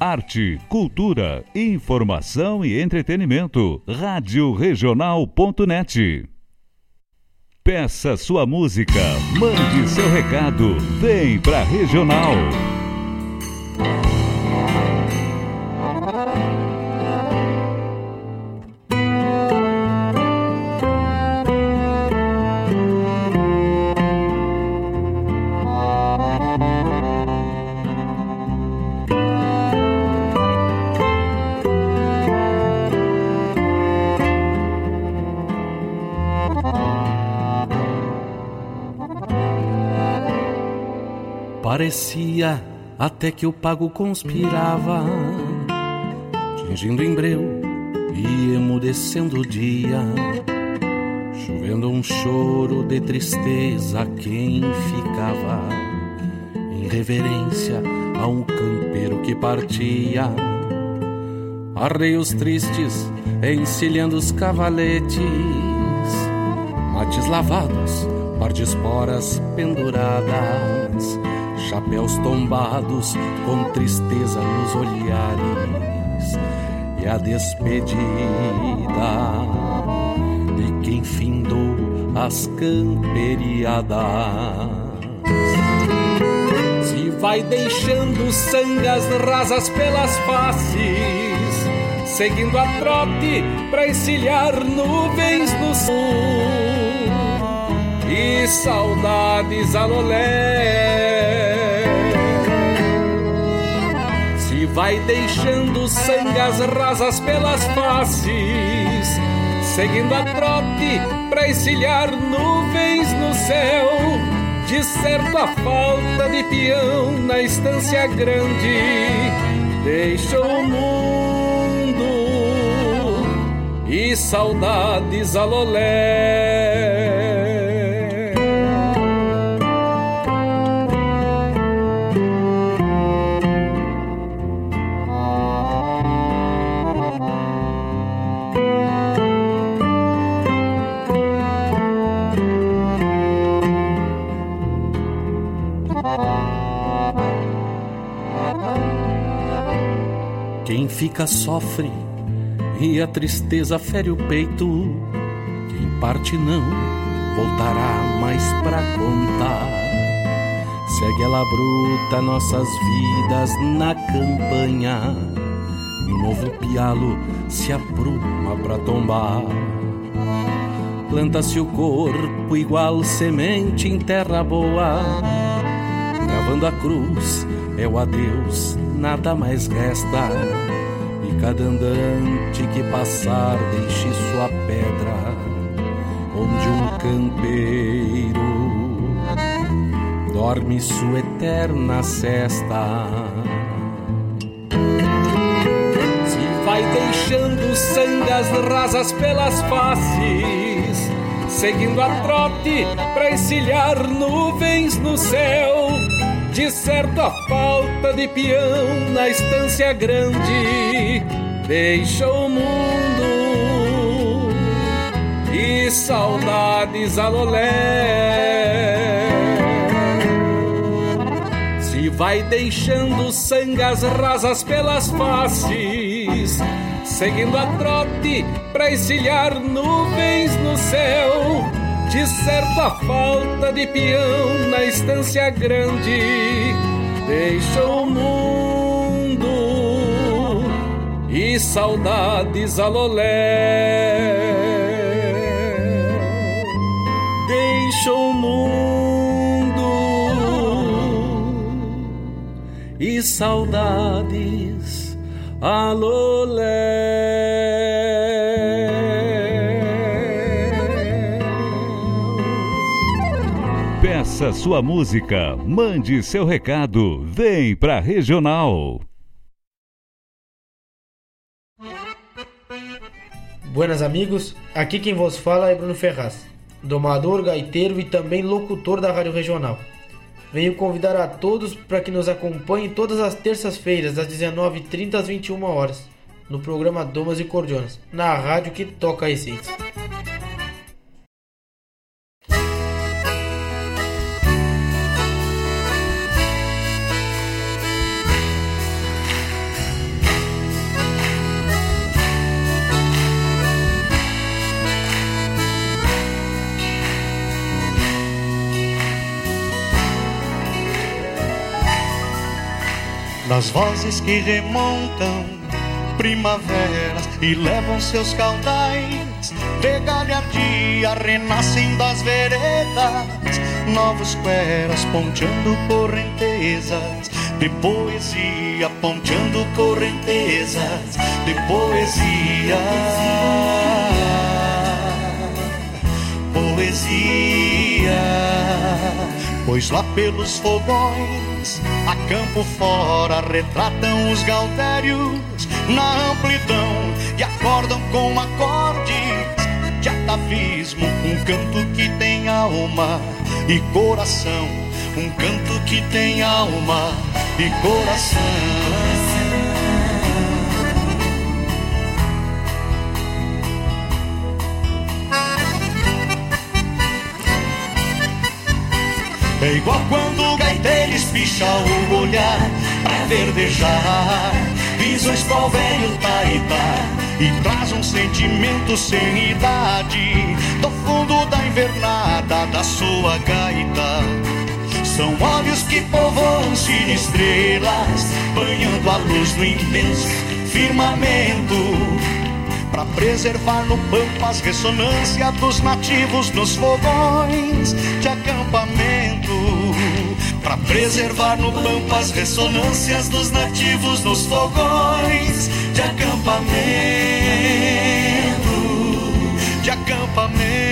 Arte, cultura, informação e entretenimento. Rádio Regional.net. Peça sua música, mande seu recado, vem pra Regional. Parecia até que o pago conspirava, tingindo em breu e emudecendo o dia, chovendo um choro de tristeza quem ficava em reverência a um campeiro que partia. Arreios tristes encilhando os cavaletes, mates lavados, par de esporas penduradas chapéus tombados com tristeza nos olhares e a despedida de quem findou as camperiadas. Se vai deixando sangas rasas pelas faces, seguindo a trote para encilhar nuvens no sul e saudades alolé. Vai deixando sangas rasas pelas faces, seguindo a trote para encilhar nuvens no céu. De certo a falta de peão na estância grande deixou o mundo e saudades alolé. Fica sofre e a tristeza fere o peito. Quem parte não voltará mais pra contar. Segue ela bruta nossas vidas na campanha. Um novo pialo se apruma pra tombar. Planta-se o corpo igual semente em terra boa. Gravando a cruz é o adeus, nada mais resta. Cada andante que passar deixe sua pedra, onde um campeiro dorme sua eterna cesta. Se vai deixando sangas rasas pelas faces, seguindo a trote pra encilhar nuvens no céu. De certo a falta de peão na estância grande deixa o mundo e saudades alolé. Se vai deixando sangas rasas pelas faces, seguindo a trote pra encilhar nuvens no céu. De certo a falta de peão na estância grande deixa o mundo e saudades alolé. Deixa o mundo e saudades alolé. Sua música, mande seu recado, vem pra Regional. Buenas amigos, aqui quem vos fala é Bruno Ferraz, domador, gaiteiro e também locutor da Rádio Regional. Venho convidar a todos para que nos acompanhem todas as terças-feiras, das 19h30 às 21 horas, no programa Domas e Cordionas, na rádio que toca a essência. Nas vozes que remontam primaveras e levam seus caudais de galhardia renascem das veredas novos cueras ponteando correntezas. De poesia ponteando correntezas de poesia. Poesia. Pois lá pelos fogões a campo fora retratam os galtérios na amplidão e acordam com acordes de atavismo, um canto que tem alma e coração, um canto que tem alma e coração. É igual quando o gaiteiro espicha o olhar pra verdejar. Visões qual velho taitá E traz um sentimento sem idade. Do fundo da invernada da sua gaita. São olhos que povoam-se de estrelas Banhando a luz no imenso firmamento Pra preservar no pampa as ressonâncias dos nativos nos fogões de acampamento. Pra preservar no pampa as ressonâncias dos nativos nos fogões de acampamento. De acampamento.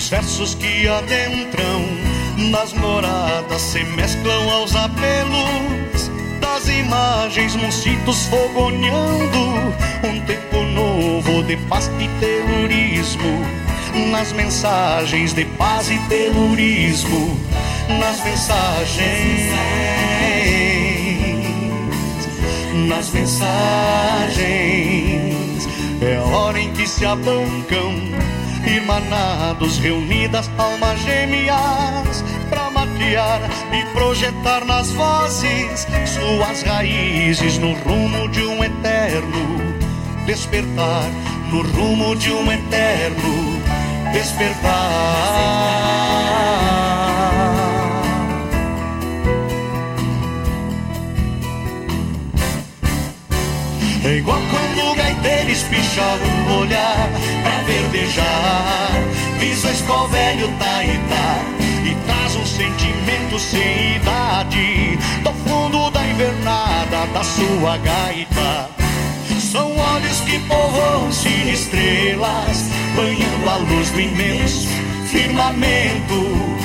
Os versos que adentram nas moradas se mesclam aos apelos das imagens, moncitos fogoneando um tempo novo de paz e terrorismo. nas mensagens de paz e terrorismo, nas mensagens, nas mensagens. É hora em que se abancam irmanados, reunidas almas gêmeas para matear e projetar nas vozes suas raízes no rumo de um eterno despertar, no rumo de um eterno despertar. É igual quando o gaiteiro espicha o olhar pra verdejar. Visa escol velho Taitá e traz um sentimento sem idade do fundo da invernada da sua gaita. São olhos que povoam de estrelas, banhando a luz do imenso firmamento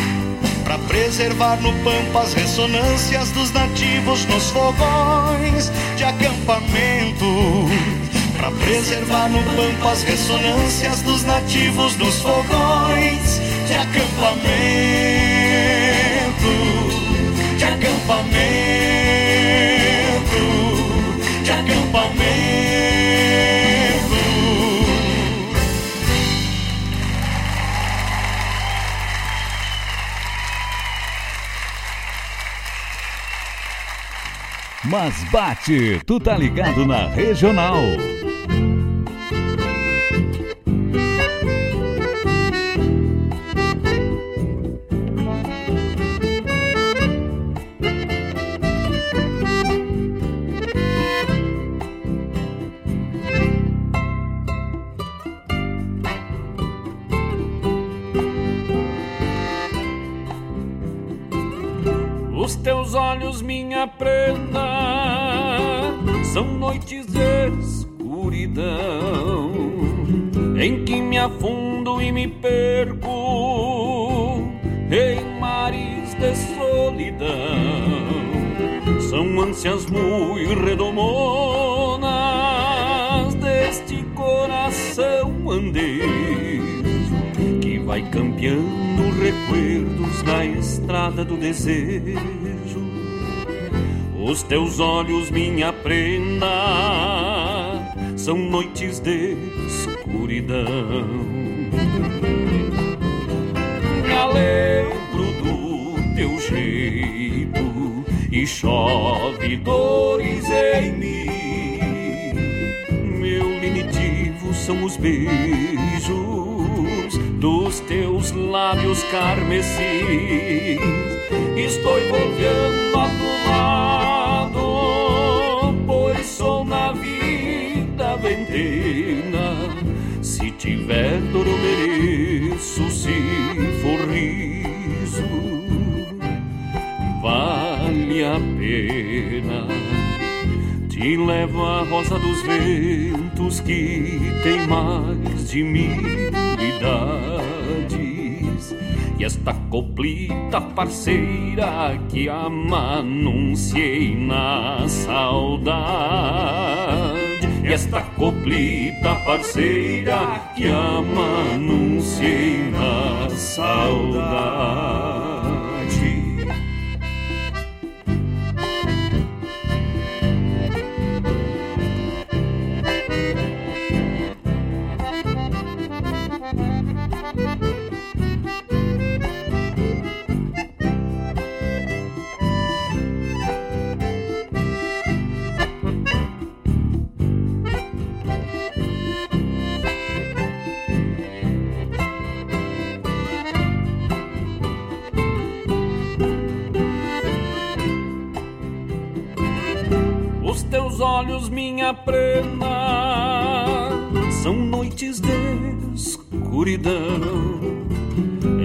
para preservar no pampa as ressonâncias dos nativos nos fogões de acampamento. Para preservar no pampa as ressonâncias dos nativos nos fogões de acampamento. De acampamento. De acampamento. Mas bate, tu tá ligado na regional. Prenda, são noites de escuridão em que me afundo e me perco em mares de solidão. São ânsias muito redomonas deste coração andeiro que vai campeando recuerdos na estrada do desejo. Os teus olhos, minha prenda, são noites de escuridão. Me lembro do teu jeito e chove dores em mim. Meu lenitivo são os beijos dos teus lábios carmecis. Estou voltando a tu lado, tiver dor, eu mereço, se for riso, vale a pena. Te levo a rosa dos ventos que tem mais de mil idades. E esta coplita parceira que amanunciei na saudade. E esta coplita parceira que amanunciei na saudade. Escuridão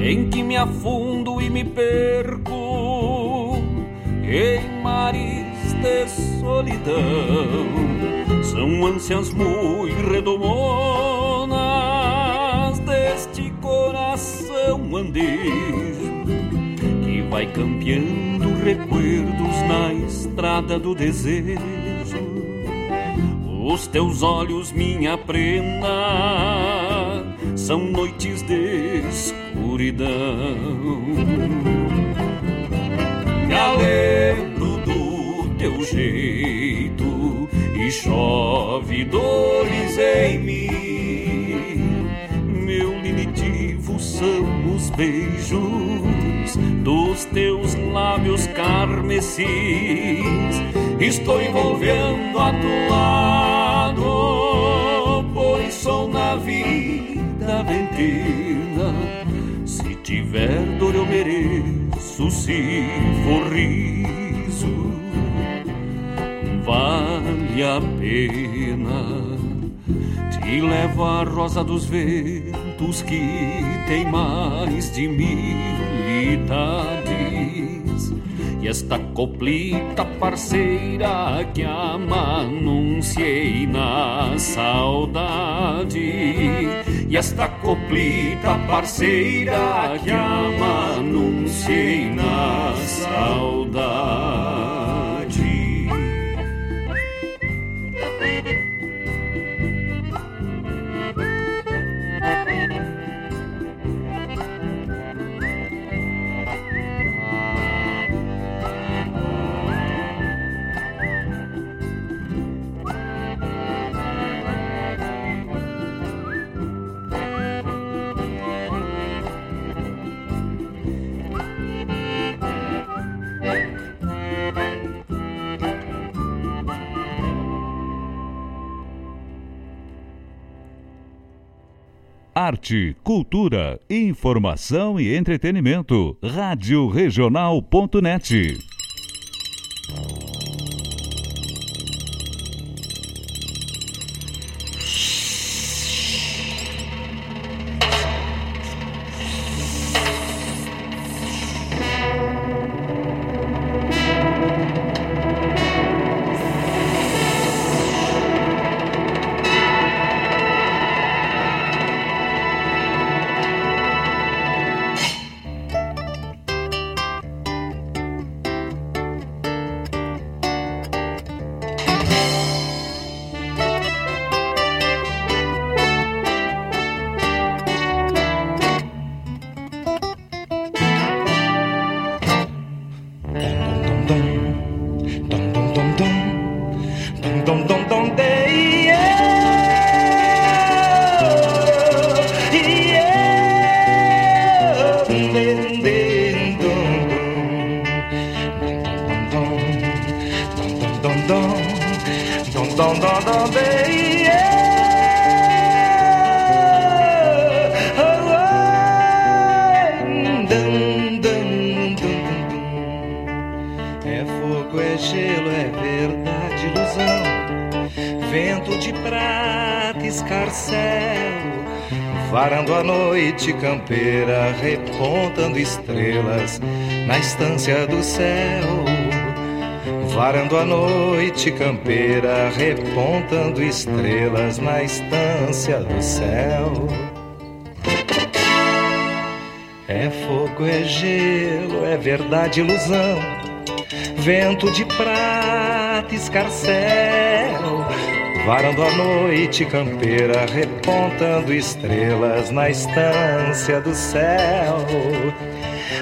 em que me afundo e me perco em mares de solidão. São ânsias muito redomonas deste coração andejo que vai campeando recuerdos na estrada do desejo. Os teus olhos, minha prenda, são noites de escuridão. Me alegro do teu jeito e chove dores em mim. Meu linitivo são os beijos dos teus lábios carmesins. Estou envolvendo a tu Dor, eu mereço, se for riso, vale a pena. Te levo a rosa dos ventos que tem mais de mil idades. E esta coplita parceira que amanunciei na saudade. E esta coplita parceira que amanunciei na saudade. Arte, cultura, informação e entretenimento. Rádio Regional.net. campeira repontando estrelas na estância do céu. Varando a noite campeira repontando estrelas na estância do céu. É fogo, é gelo, é verdade, ilusão. Vento de prata, escarcel Varando a noite campeira, repontando estrelas na estância do céu.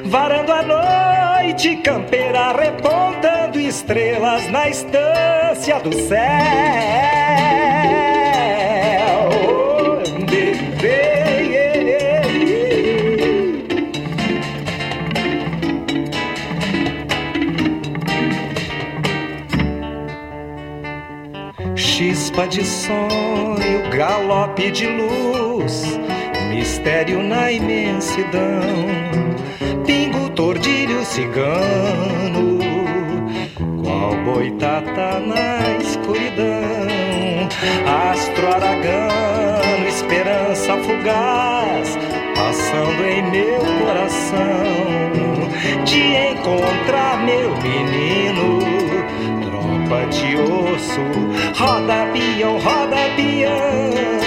Varando a noite campeira, repontando estrelas na estância do céu. Chispa de sonho, galope de luz, mistério na imensidão, pingo, tordilho, cigano, qual boitata na escuridão, astro aragano, esperança fugaz, passando em meu coração, de encontrar meu menino de osso, roda peão, roda peão.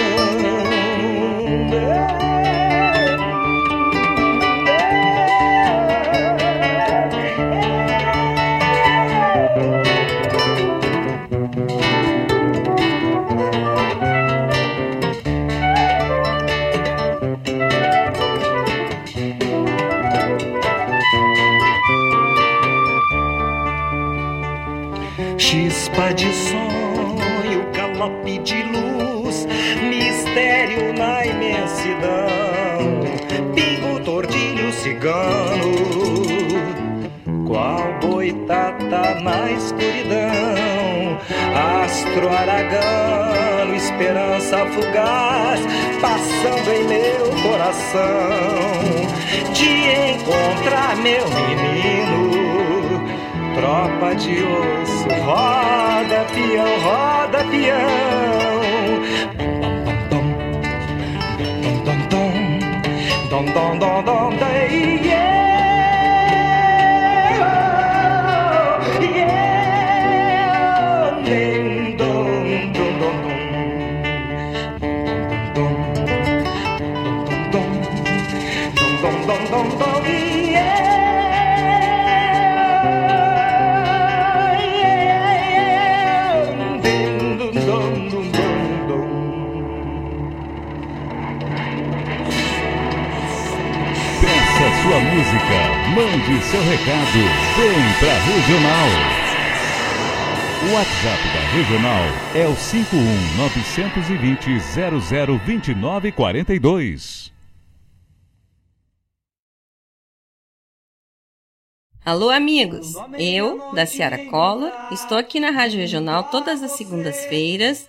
Cigano, qual boitata na escuridão, astro aragano, esperança fugaz, passando em meu coração, de encontrar meu menino tropa de osso, roda peão, roda peão. dum dum dum dum day, yeah. Música, mande seu recado, vem pra Regional. O WhatsApp da Regional é o 51 920 002942. Alô, amigos! Eu, da Ciara Cola, estou aqui na Rádio Regional todas as segundas-feiras,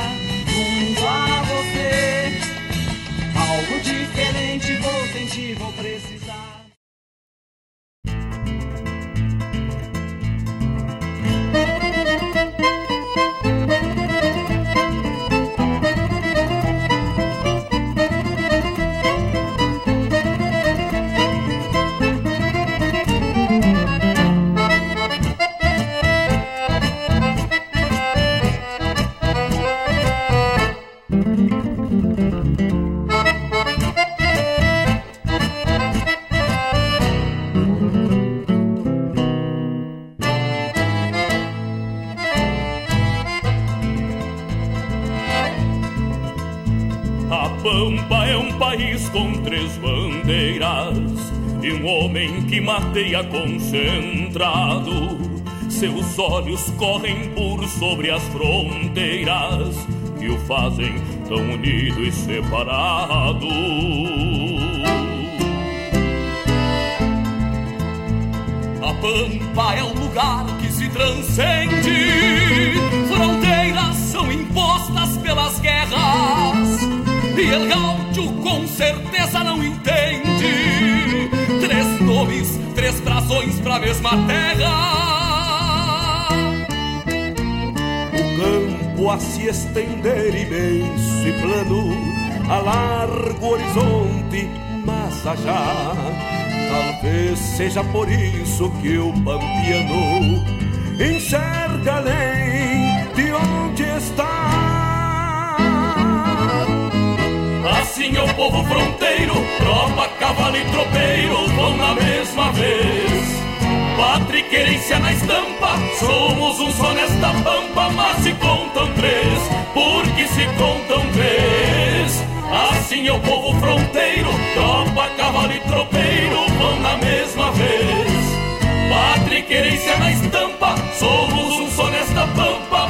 Mateia concentrado. Seus olhos correm por sobre as fronteiras que o fazem tão unido e separado. A Pampa é um lugar que se transcende, fronteiras são impostas pelas guerras. E El Gaúcho com certeza não entende Três nomes, três brasões pra mesma terra. O campo a se estender imenso e plano A largo horizonte, mas já Talvez seja por isso que o pampiano Enxerga além de onde está Assim é o povo fronteiro, tropa, cavalo e tropeiro vão na mesma vez. Pátria e querência na estampa, somos um só nesta pampa, mas se contam três, porque se contam três. Assim é o povo fronteiro, tropa, cavalo e tropeiro vão na mesma vez. Pátria e querência na estampa, somos um só nesta pampa,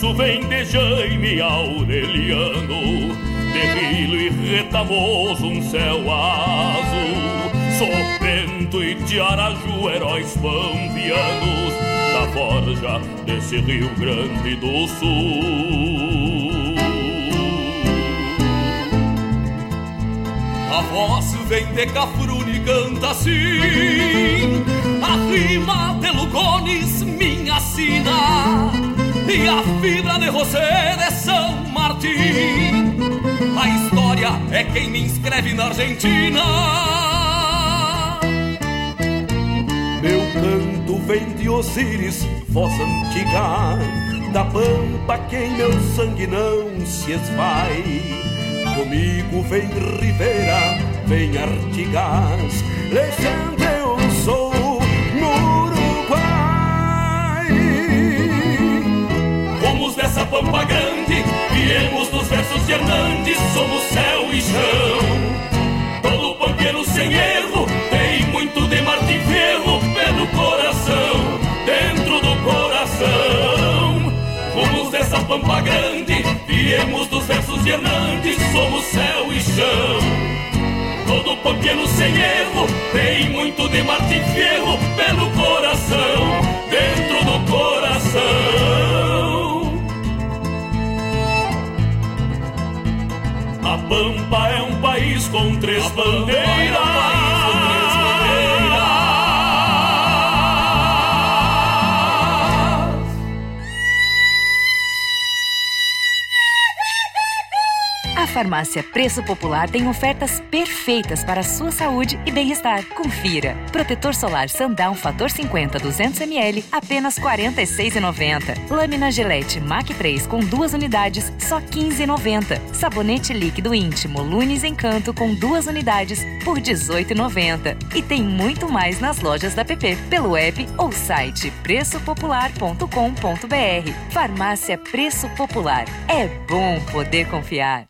Verso vem de Jaime Aureliano terrilho e retamoso um céu azul. Sopento e Tiaraju, heróis pambianos da forja desse Rio Grande do Sul. A voz vem de Cafrune e canta assim A rima de Lugones, minha sina E a fibra de José de São Martim A história é quem me inscreve na Argentina. Meu canto vem de Osíris, voz antiga Da pampa quem meu sangue não se esvai. Comigo vem Rivera, vem Artigas, lejando pampa grande, viemos dos versos de Hernandes, somos céu e chão. Todo pampeiro sem erro tem muito de Martim Ferro pelo coração, dentro do coração. Fomos dessa pampa grande, viemos dos versos de Hernandes, somos céu e chão. Todo pampiano sem erro tem muito de Martim Fierro pelo coração, dentro do coração. A Pampa é um país com três bandeiras. Farmácia Preço Popular tem ofertas perfeitas para a sua saúde e bem-estar. Confira. Protetor solar Sundown Fator 50 200ml, apenas R$ 46,90. Lâmina Gillette Mac 3 com duas unidades, só R$ 15,90. Sabonete líquido íntimo Lunes Encanto com duas unidades, por R$ 18,90. E tem muito mais nas lojas da PP, pelo app ou site preçopopular.com.br. Farmácia Preço Popular. É bom poder confiar.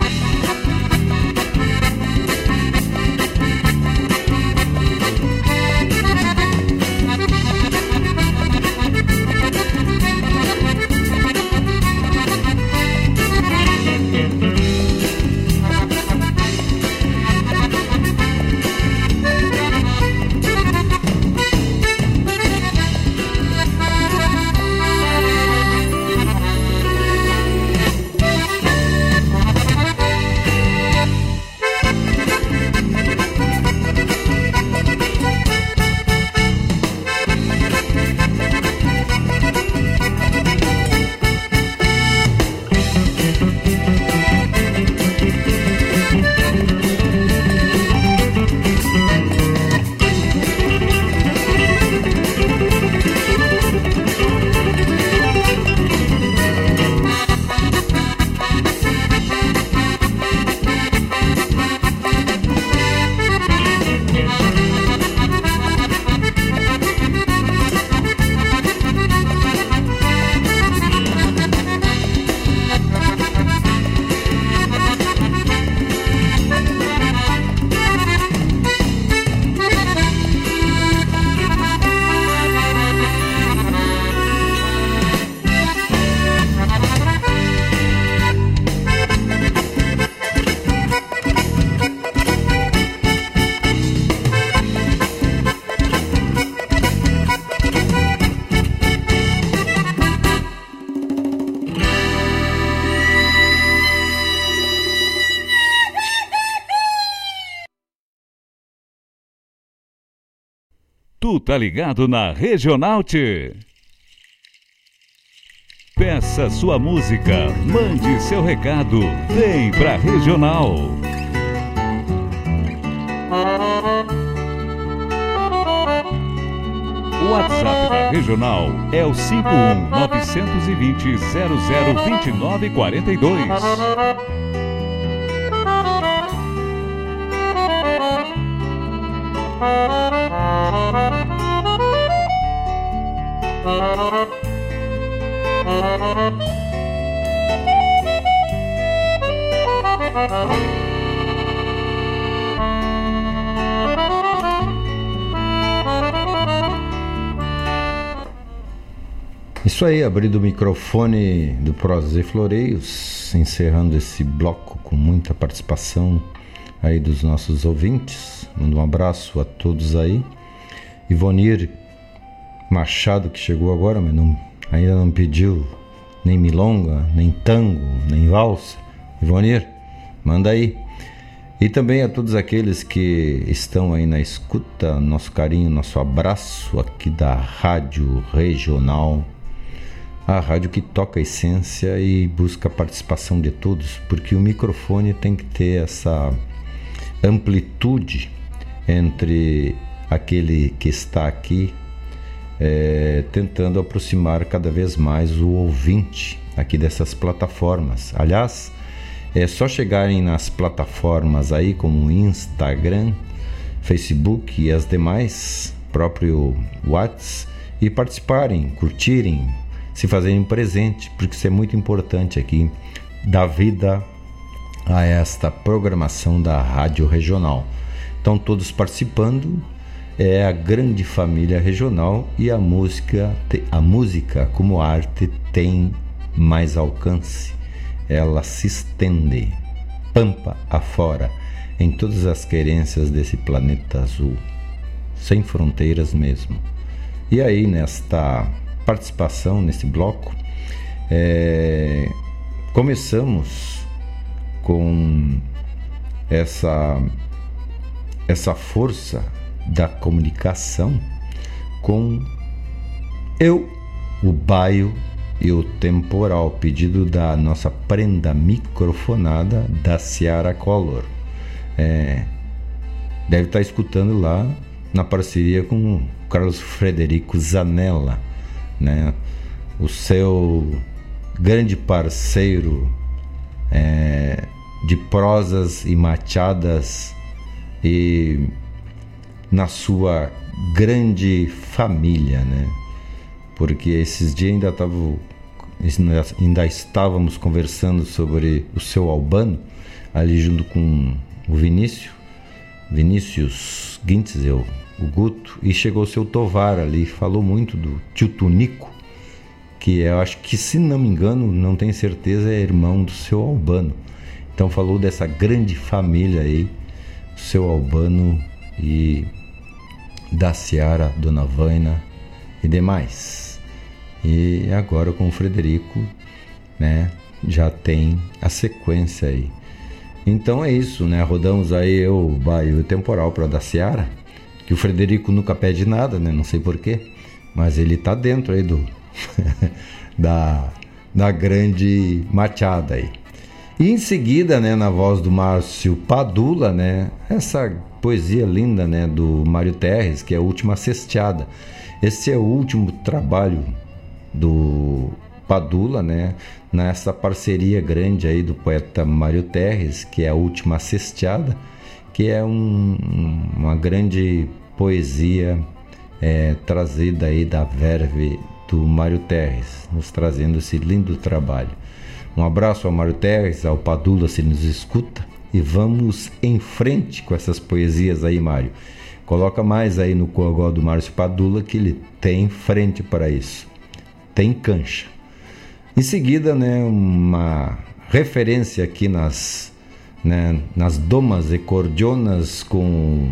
Tu tá ligado na Regional T. Peça sua música, mande seu recado, vem pra Regional. O WhatsApp da Regional é o 51 920 002942. Isso aí, abrindo o microfone do Prosas e Floreios, encerrando esse bloco com muita participação aí dos nossos ouvintes. Mando um abraço a todos aí. Ivonir Machado, que chegou agora, mas não, ainda não pediu nem milonga, nem tango, nem valsa. Ivonir, manda aí. E também a todos aqueles que estão aí na escuta, nosso carinho, nosso abraço aqui da Rádio Regional a rádio que toca a essência e busca a participação de todos, porque o microfone tem que ter essa amplitude entre aquele que está aqui é, tentando aproximar cada vez mais o ouvinte aqui dessas plataformas. Aliás, é só chegarem nas plataformas aí como Instagram, Facebook e as demais, próprio WhatsApp, e participarem, curtirem, se fazerem presente, porque isso é muito importante aqui, dar vida a esta programação da Rádio Regional. Então, todos participando, é a grande família regional e a música, a música como arte tem mais alcance, ela se estende, pampa afora, em todas as querências desse planeta azul, sem fronteiras mesmo. E aí, nesta participação nesse bloco. É, começamos com essa, essa força da comunicação com eu, o baio e o temporal, pedido da nossa prenda microfonada da Ciara Color. É, deve estar escutando lá na parceria com o Carlos Frederico Zanella né? O seu grande parceiro é, de prosas e machadas e na sua grande família, né? Porque esses dias ainda tava, ainda estávamos conversando sobre o seu Albano ali junto com o Vinícius, Vinícius Guintes, eu o Guto, e chegou o seu Tovar ali, falou muito do tio Tunico, que eu acho que, se não me engano, não tenho certeza, é irmão do seu Albano. Então falou dessa grande família aí, seu Albano e da Seara, Dona Vaina e demais. E agora com o Frederico, né, já tem a sequência aí. Então é isso, né? Rodamos aí o bairro temporal para da Seara que o Frederico nunca pede nada, né? Não sei porquê, mas ele tá dentro aí do da, da grande machada aí. E em seguida, né, na voz do Márcio Padula, né, essa poesia linda, né, do Mário Terres, que é a última cesteada. Esse é o último trabalho do Padula, né, nessa parceria grande aí do poeta Mário Terres, que é a última cesteada, que é um, uma grande poesia é, trazida aí da verve do Mário Terres, nos trazendo esse lindo trabalho. Um abraço ao Mário Terres, ao Padula se nos escuta e vamos em frente com essas poesias aí, Mário. Coloca mais aí no cogó do Márcio Padula que ele tem frente para isso. Tem cancha. Em seguida, né, uma referência aqui nas, né, nas domas e cordionas com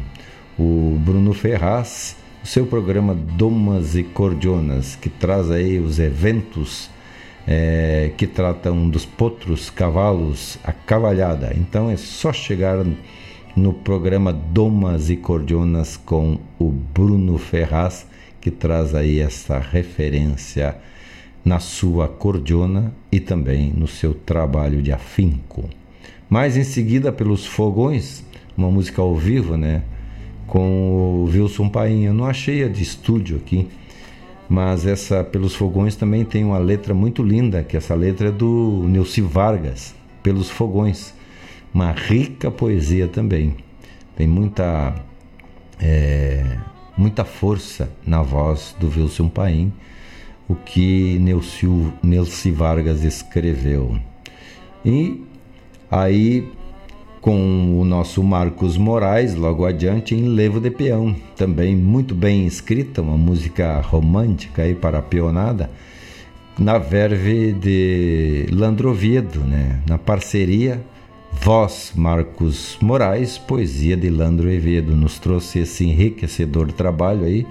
o Bruno Ferraz, o seu programa Domas e Cordionas, que traz aí os eventos é, que tratam dos potros, cavalos, a cavalhada. Então é só chegar no programa Domas e Cordionas com o Bruno Ferraz, que traz aí essa referência na sua cordiona e também no seu trabalho de afinco. Mais em seguida, pelos fogões, uma música ao vivo, né? Com o Wilson Painha. Não achei a de estúdio aqui, mas essa Pelos Fogões também tem uma letra muito linda, que essa letra é do Neuci Vargas, Pelos Fogões. Uma rica poesia também. Tem muita, é, muita força na voz do Wilson Paim, o que Neuci Vargas escreveu. E aí com o nosso Marcos Moraes, logo adiante, em Levo de Peão. Também muito bem escrita, uma música romântica aí para a peonada, na verve de Landroviedo, né? na parceria Voz Marcos Moraes, poesia de Landro Evedo, nos trouxe esse enriquecedor trabalho aí,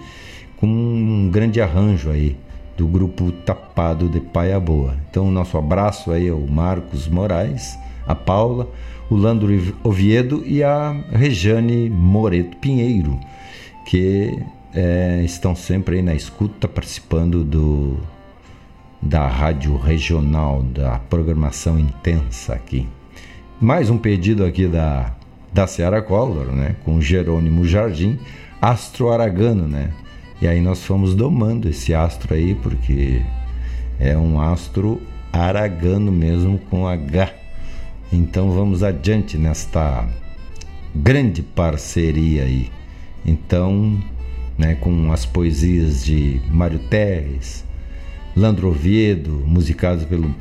com um grande arranjo aí do grupo Tapado de Paia Boa. Então, nosso abraço aí ao Marcos Moraes, a Paula, o Landro Oviedo e a Rejane Moreto Pinheiro, que é, estão sempre aí na escuta, participando do, da rádio regional, da programação intensa aqui. Mais um pedido aqui da, da Seara Collor, né? Com Jerônimo Jardim, Astro Aragano, né? E aí nós fomos domando esse astro aí, porque é um astro aragano mesmo com H então vamos adiante nesta grande parceria aí. Então, né, com as poesias de Mário Terres, Landro Oviedo, musicados pelo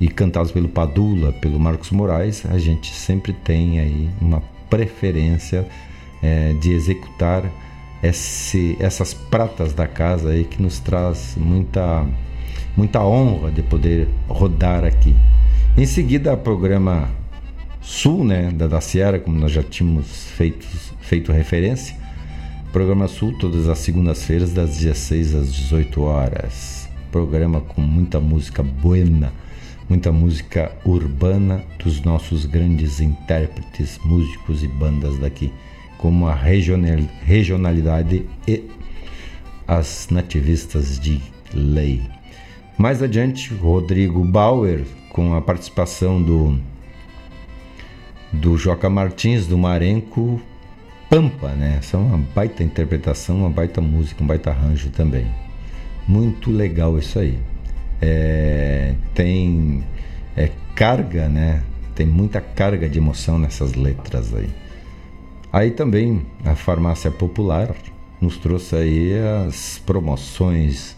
e cantados pelo Padula, pelo Marcos Moraes, a gente sempre tem aí uma preferência é, de executar esse, essas pratas da casa aí que nos traz muita muita honra de poder rodar aqui. Em seguida, o programa Sul, né, da, da Sierra, como nós já tínhamos feito, feito referência. Programa Sul, todas as segundas-feiras, das 16 às 18 horas. Programa com muita música buena, muita música urbana dos nossos grandes intérpretes, músicos e bandas daqui, como a regionalidade e as nativistas de lei. Mais adiante, Rodrigo Bauer com a participação do do Joca Martins, do Marenco Pampa, né? Essa é uma baita interpretação, uma baita música, um baita arranjo também. Muito legal isso aí. É, tem é, carga, né? Tem muita carga de emoção nessas letras aí. Aí também a farmácia popular nos trouxe aí as promoções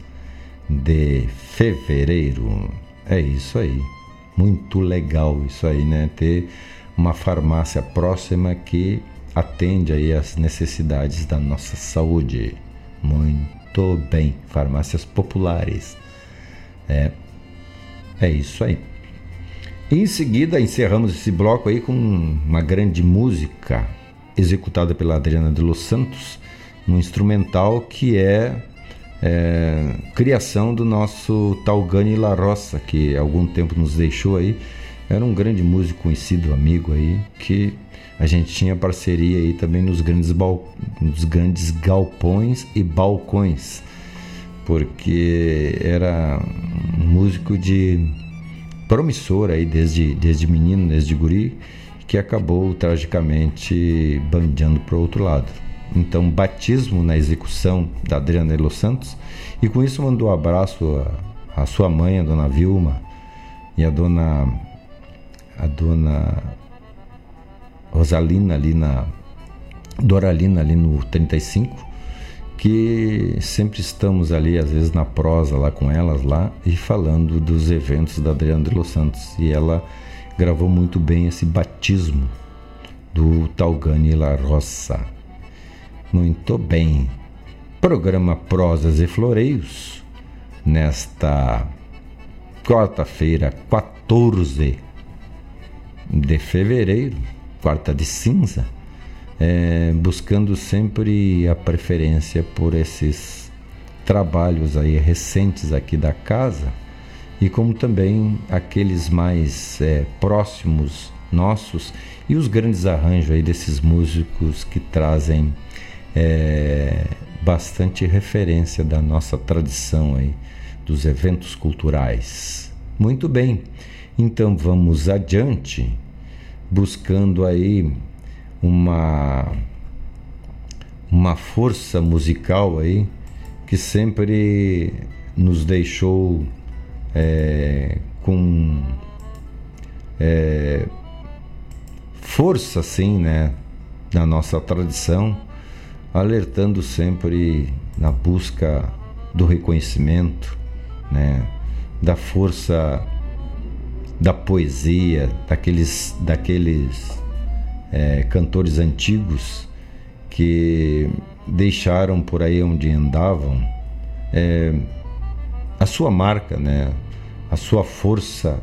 de fevereiro. É isso aí. Muito legal isso aí, né? Ter uma farmácia próxima que atende aí as necessidades da nossa saúde. Muito bem, farmácias populares. É, é isso aí. em seguida encerramos esse bloco aí com uma grande música executada pela Adriana de Los Santos, um instrumental que é é, criação do nosso Talgani La Roça, que algum tempo nos deixou aí. Era um grande músico conhecido, amigo aí, que a gente tinha parceria aí também nos grandes, bal... nos grandes galpões e balcões, porque era um músico de promissor aí desde, desde menino, desde guri, que acabou tragicamente bandeando para o outro lado então batismo na execução da Adriana Los Santos e com isso mandou um abraço à, sua mãe, a dona Vilma e a dona a dona Rosalina ali na Doralina ali no 35 que sempre estamos ali às vezes na prosa lá com elas lá e falando dos eventos da Adriana de Los Santos e ela gravou muito bem esse batismo do Talgani La Roça. Muito bem. Programa Prosas e Floreios, nesta quarta-feira, 14 de fevereiro, quarta de cinza, é, buscando sempre a preferência por esses trabalhos aí recentes aqui da casa e como também aqueles mais é, próximos nossos e os grandes arranjos aí desses músicos que trazem é, bastante referência da nossa tradição aí, dos eventos culturais. Muito bem, então vamos adiante, buscando aí uma uma força musical aí que sempre nos deixou é, com é, força assim, né, na nossa tradição alertando sempre na busca do reconhecimento, né, da força da poesia, daqueles, daqueles é, cantores antigos que deixaram por aí onde andavam é, a sua marca, né? a sua força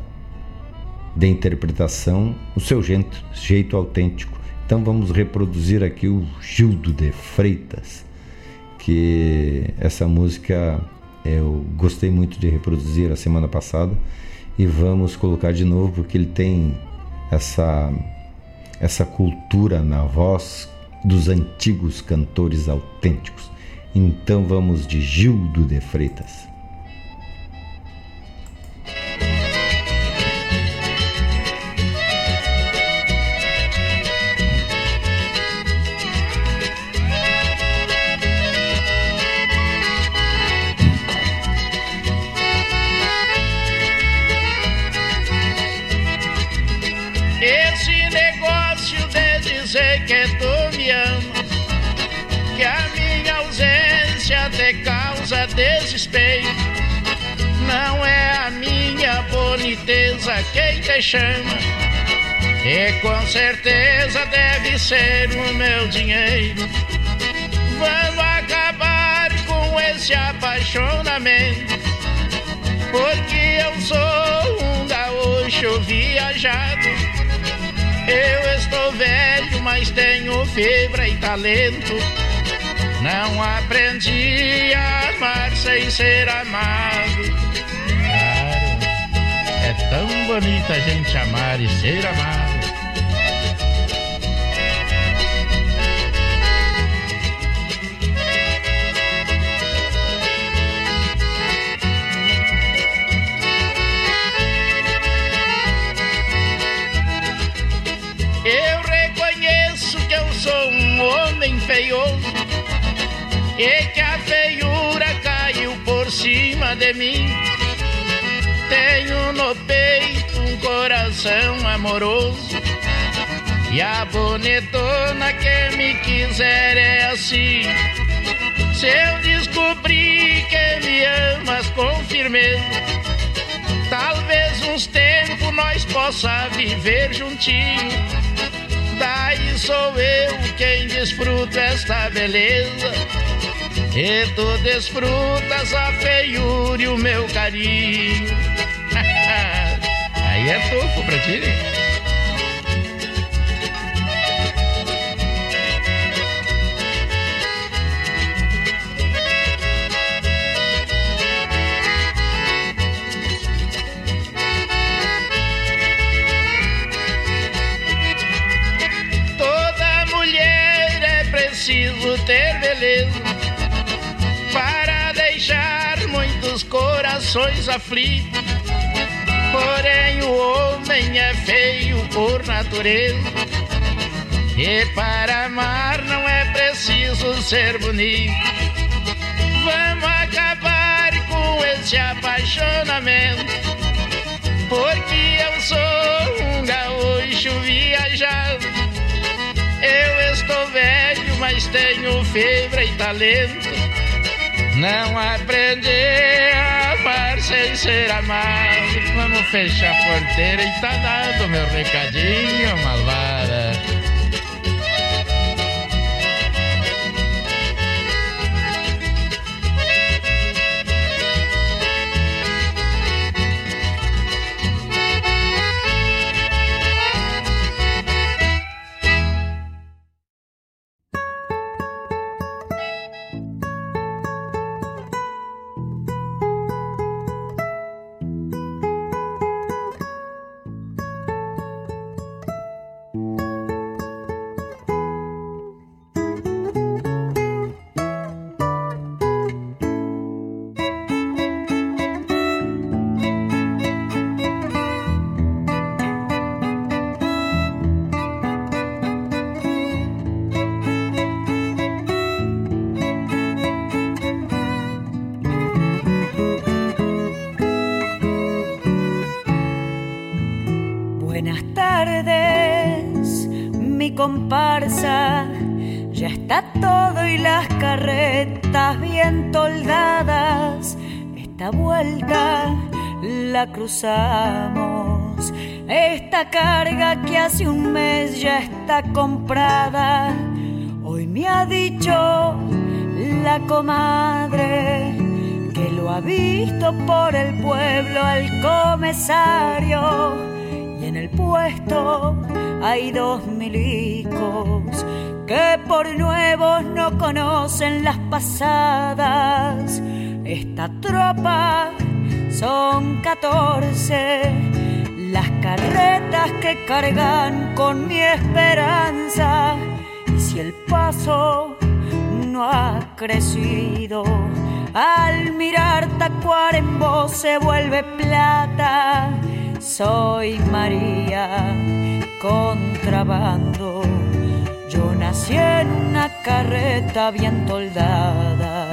de interpretação, o seu jeito, jeito autêntico. Então vamos reproduzir aqui o Gildo de Freitas, que essa música eu gostei muito de reproduzir a semana passada e vamos colocar de novo porque ele tem essa essa cultura na voz dos antigos cantores autênticos. Então vamos de Gildo de Freitas. Desespero. Não é a minha boniteza quem te chama. E com certeza deve ser o meu dinheiro. Vamos acabar com esse apaixonamento. Porque eu sou um gaúcho viajado. Eu estou velho, mas tenho fibra e talento. Não aprendi a amar sem ser amado. Claro, é tão bonita a gente amar e ser amado. Eu reconheço que eu sou um homem feioso e que a cima de mim. Tenho no peito um coração amoroso e a bonitona que me quiser é assim. Se eu descobrir que me amas com firmeza, talvez uns tempos nós possa viver juntinho. Daí sou eu quem desfruto esta beleza e tu desfrutas a feiura e o meu carinho. Aí é tufo pra ti, né? Corações aflitos. Porém, o homem é feio por natureza. E para amar não é preciso ser bonito. Vamos acabar com esse apaixonamento. Porque eu sou um gaúcho viajado. Eu estou velho, mas tenho fibra e talento. Não aprender a amar sem ser amado. Vamos fechar a porteira e tá dado meu recadinho, malvada. Cruzamos. Esta carga que hace un mes ya está comprada. Hoy me ha dicho la comadre que lo ha visto por el pueblo al comisario y en el puesto hay dos milicos que por nuevos no conocen las pasadas. Esta tropa son catorce las carretas que cargan con mi esperanza. Y si el paso no ha crecido, al mirar Tacuarembó se vuelve plata. Soy María, contrabando. Yo nací en una carreta bien toldada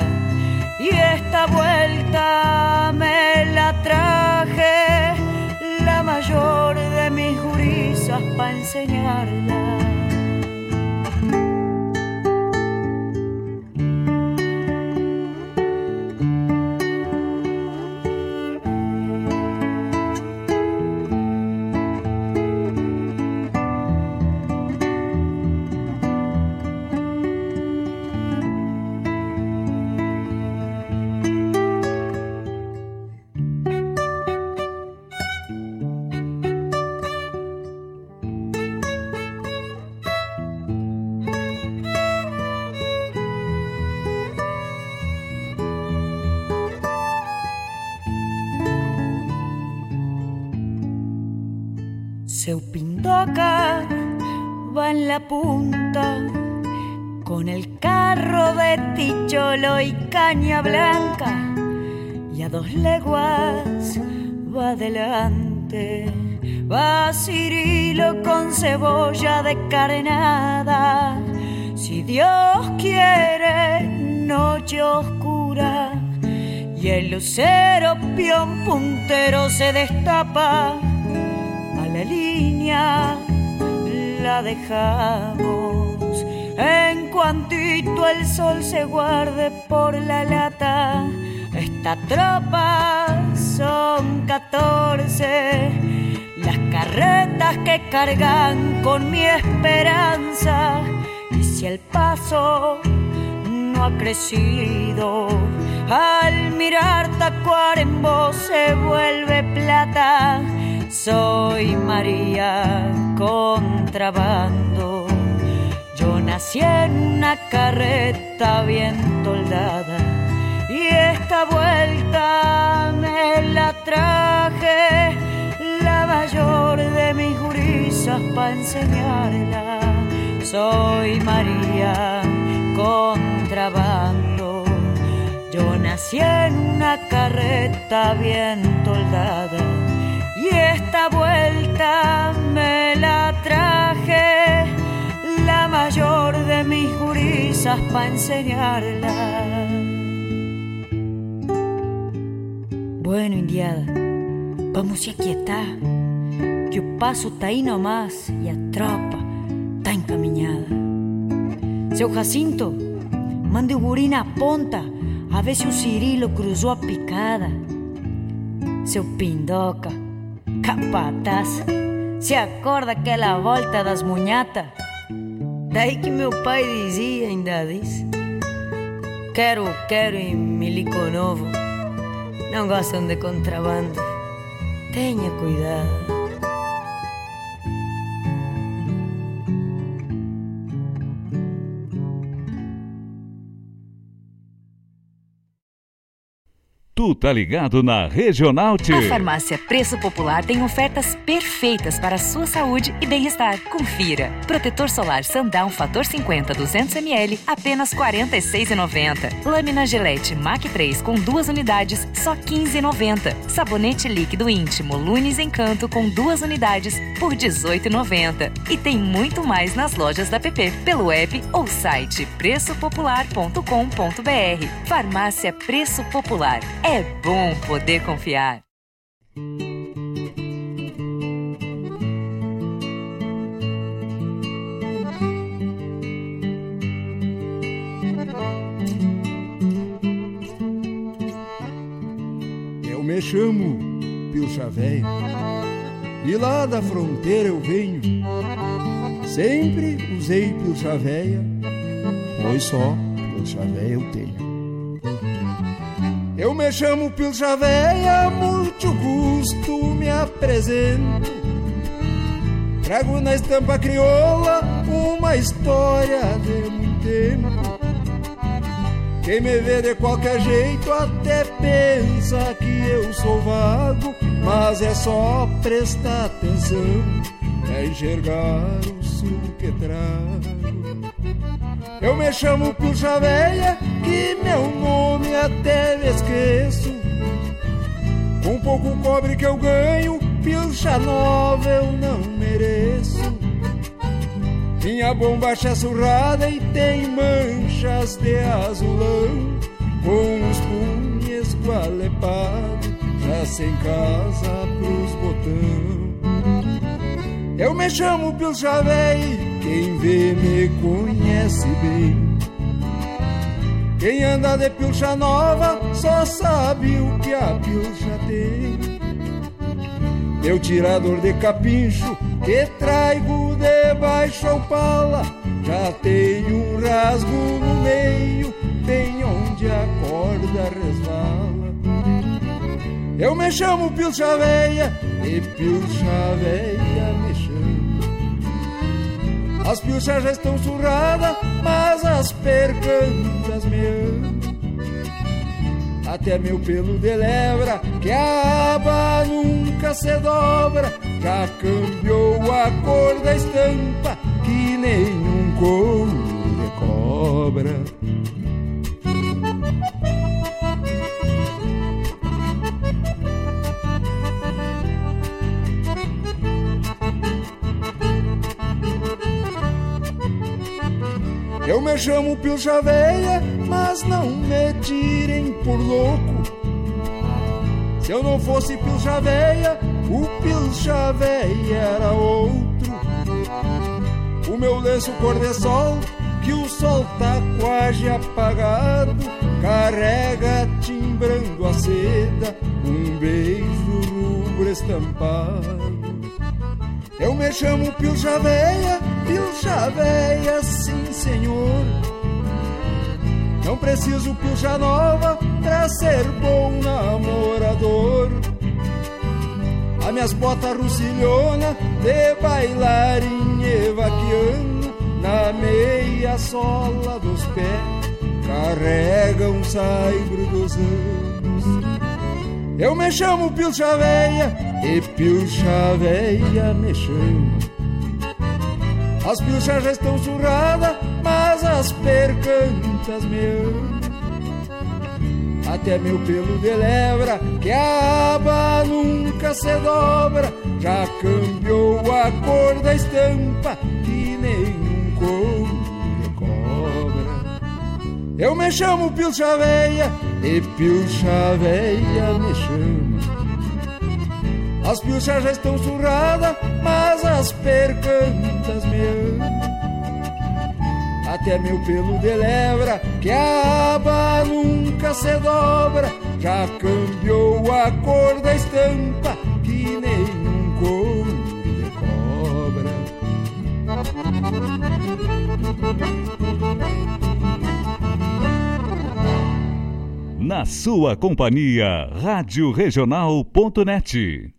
y esta vuelta me la traje la mayor de mis jurisas para enseñarla. Punta con el carro de Ticholo y Caña Blanca y a dos leguas va adelante. Va Cirilo con cebolla de carnada. Si Dios quiere, noche oscura y el lucero pion puntero se destapa la línea la dejamos. En cuantito el sol se guarde por la lata, esta tropa son catorce. Las carretas que cargan con mi esperanza. Y si el paso no ha crecido, al mirar Tacuarembó se vuelve plata soy María contrabando. Yo nací en una carreta bien toldada y esta vuelta me la traje, la mayor de mis jurisas para enseñarla. Soy María contrabando. Yo nací en una carreta bien toldada y esta vuelta me la traje, la mayor de mis jurisas para enseñarla. Bueno, indiada, vamos a quietar, que o paso está ahí nomás y a tropa está encaminhada. Seu Jacinto, mande o guri na ponta a ver se o Cirilo cruzou a picada. Seu Pindoca, capataz, se acorda aquela volta das munhata? Daí que meu pai dizia, ainda diz: Quero, quero em milico novo, não gostam de contrabando. Tenha cuidado. Tu tá ligado na Regional T. A farmácia Preço Popular tem ofertas perfeitas para a sua saúde e bem-estar. Confira. Protetor solar Sundown Fator 50 200ml, apenas R$ 46,90. Lâmina Gillette Mac 3 com duas unidades, só R$ 15,90. Sabonete líquido íntimo Lunes Encanto com duas unidades, por R$ 18,90. E tem muito mais nas lojas da PP, pelo app ou site preçopopular.com.br. Farmácia Preço Popular. É bom poder confiar. Eu me chamo Pilcha Véia e lá da fronteira eu venho. Sempre usei pilcha véia, pois só pilcha véia eu tenho. Eu me chamo pilcha véia, muito custo me apresento. Trago na estampa crioula uma história de muito tempo. Quem me vê de qualquer jeito até pensa que eu sou vago, mas é só prestar atenção pra enxergar o sul que trago. Eu me chamo Puxa Véia, que meu nome até me esqueço. Com pouco cobre que eu ganho, pilcha nova eu não mereço. Minha bombacha é surrada e tem manchas de azulão Com os punhos gualepados, já sem casa pros botão Eu me chamo Pilcha Véi, quem vê me conhece bem. Quem anda de pilcha nova só sabe o que a pilcha tem. Meu tirador de capincho que traigo debaixo ao pala. Já tem um rasgo no meio Bem onde a corda resvala. Eu me chamo Pilcha Véia E Pilcha Véia me As pilchas já estão surradas Mas as percantas me amam até meu pelo de lebra, que a aba nunca se dobra, já cambiou a cor da estampa, que nenhum couro de cobra. Eu me chamo Pilcha Véia, mas não me tirem por louco. Se eu não fosse Pilcha Véia, o Pilcha Véia era outro. O meu lenço cor de sol, que o sol tá quase apagado, carrega timbrando a seda, um beijo rubro estampado. Eu me chamo Pilcha Véia, Pilcha Véia, sim senhor. Não preciso pilcha nova pra ser bom namorador. As minhas botas russilhona de bailarinha vaquiano na meia sola dos pés carregam um saibro dos anos. Eu me chamo Pilcha Véia e Pilcha Véia me chama. As pilchas já estão surradas, mas as percantas me amam. Até meu pelo de lebra, que a aba nunca se dobra, já cambiou a cor da estampa, que nenhum couro de cobra. Eu me chamo Pilcha Véia, e Pilcha Véia me chama. As pilchas já estão surradas, mas as percantas me amam. Até meu pelo de lebra, que a aba nunca se dobra, já cambiou a cor da estampa, que nenhum couro de cobra. Na sua companhia, Rádio Regional.net.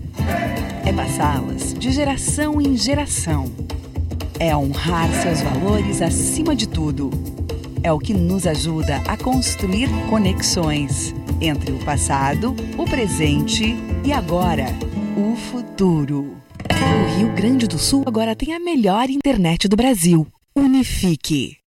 é passá-las de geração em geração. É honrar seus valores acima de tudo. É o que nos ajuda a construir conexões entre o passado, o presente e agora, o futuro. O Rio Grande do Sul agora tem a melhor internet do Brasil. Unifique.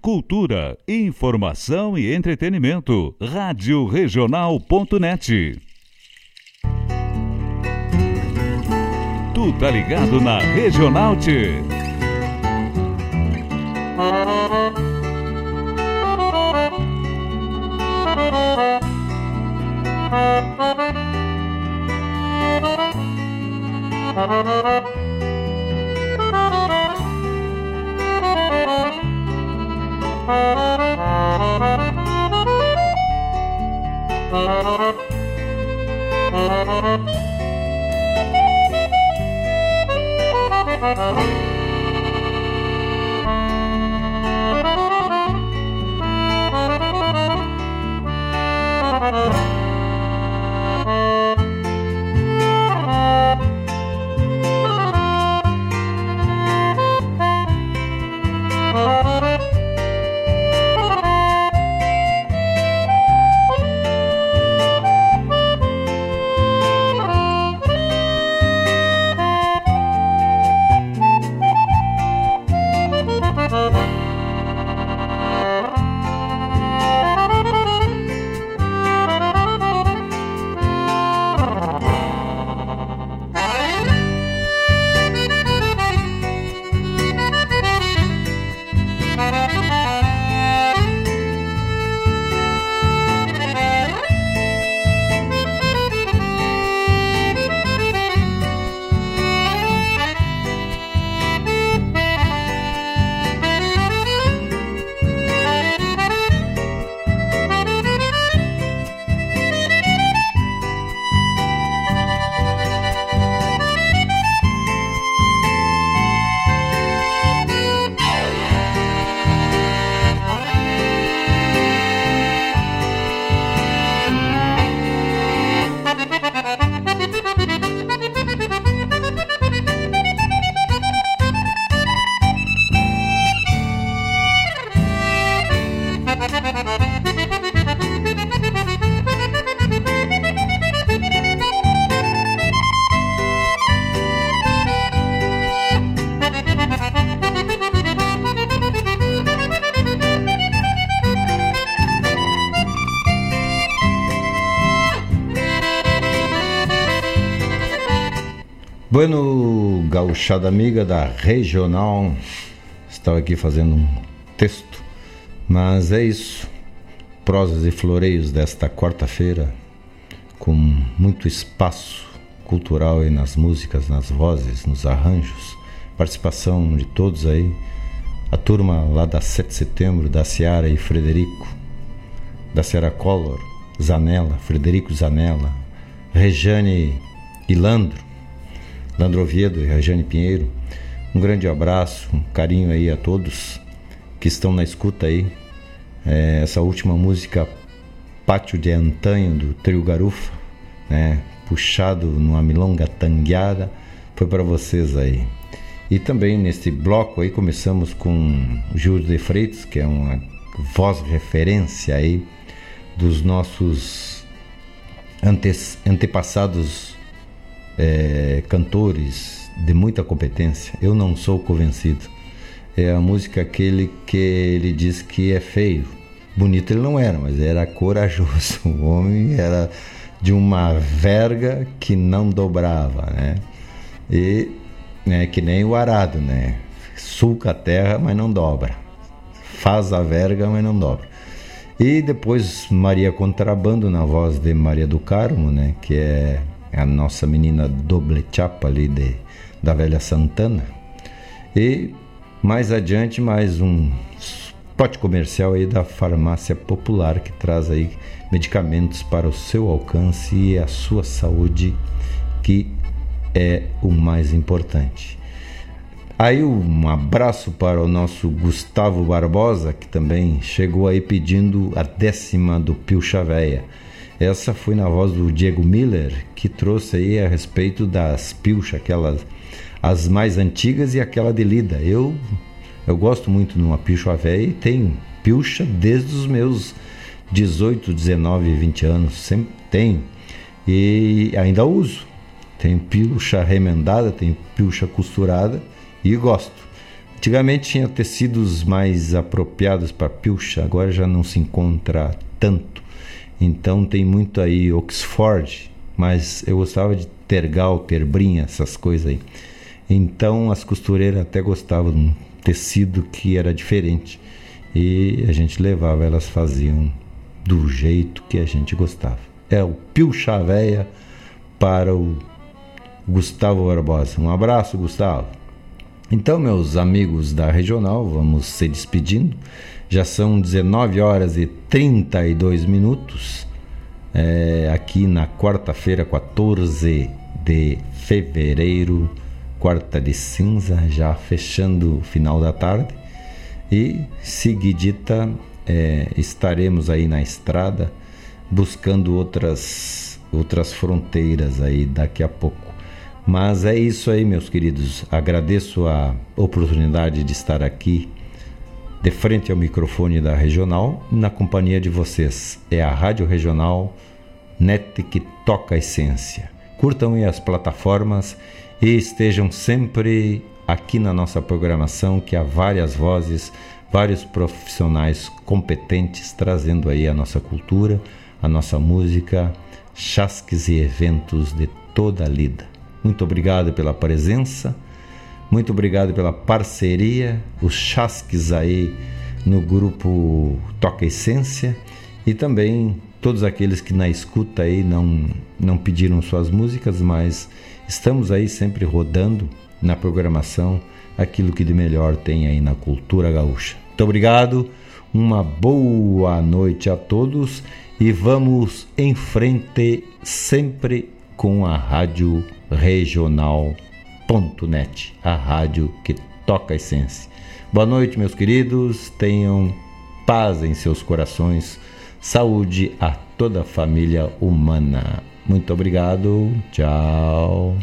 Cultura, informação e entretenimento. Rádio Regional.net. Tu tá ligado na Regional T. Bueno, gauchada amiga da regional, estava aqui fazendo um texto, mas é isso. Prosas e floreios desta quarta-feira, com muito espaço cultural aí nas músicas, nas vozes, nos arranjos, participação de todos aí, a turma lá da 7 de setembro, da Seara e Frederico, da Seara Collor, Zanella, Frederico Zanella, Rejane e Landro, Landro Oviedo e Rajane Pinheiro. Um grande abraço, um carinho aí a todos que estão na escuta aí. É, essa última música, Pátio de Antanho, do Trio Garufa, né? puxado numa milonga tangueada, foi para vocês aí. E também neste bloco aí começamos com Gil de Freitas, que é uma voz referência aí dos nossos ante antepassados é, cantores de muita competência. Eu não sou convencido. É a música aquele que ele diz que é feio. Bonito ele não era, mas era corajoso. O homem era de uma verga que não dobrava, né? E né, que nem o arado, né? Sulca a terra, mas não dobra. Faz a verga, mas não dobra. E depois Maria Contrabando na voz de Maria do Carmo, né? Que é a nossa menina doble chapa ali de, da velha Santana. E mais adiante mais um pote comercial aí da farmácia popular que traz aí medicamentos para o seu alcance e a sua saúde que é o mais importante. Aí um abraço para o nosso Gustavo Barbosa, que também chegou aí pedindo a décima do Pio Chaveia. Essa foi na voz do Diego Miller, que trouxe aí a respeito das pilchas, aquelas as mais antigas e aquela de lida. Eu eu gosto muito de uma pilcha velha e tenho pilcha desde os meus 18, 19, 20 anos, sempre tenho. E ainda uso. Tenho pilcha remendada, tenho pilcha costurada e gosto. Antigamente tinha tecidos mais apropriados para pilcha, agora já não se encontra tanto. Então tem muito aí Oxford, mas eu gostava de tergal, terbrinha, essas coisas aí. Então as costureiras até gostavam de um tecido que era diferente. E a gente levava, elas faziam do jeito que a gente gostava. É o Pilcha Véia para o Gustavo Barbosa. Um abraço, Gustavo. Então, meus amigos da regional, vamos se despedindo. Já são 19 horas e 32 minutos. É, aqui na quarta-feira, 14 de fevereiro, quarta de cinza, já fechando o final da tarde. E seguidita é, estaremos aí na estrada buscando outras outras fronteiras aí daqui a pouco. Mas é isso aí, meus queridos. Agradeço a oportunidade de estar aqui de frente ao microfone da Regional na companhia de vocês. É a Rádio Regional Net que toca a essência. Curtam aí as plataformas e estejam sempre aqui na nossa programação que há várias vozes, vários profissionais competentes trazendo aí a nossa cultura, a nossa música, chasques e eventos de toda a lida. Muito obrigado pela presença, muito obrigado pela parceria, os chasques aí no grupo Toca Essência e também todos aqueles que na escuta aí não, não pediram suas músicas, mas estamos aí sempre rodando na programação aquilo que de melhor tem aí na cultura gaúcha. Muito obrigado, uma boa noite a todos e vamos em frente sempre com a Rádio Regional.net, a rádio que toca a essência. Boa noite, meus queridos, tenham paz em seus corações, saúde a toda a família humana. Muito obrigado, tchau.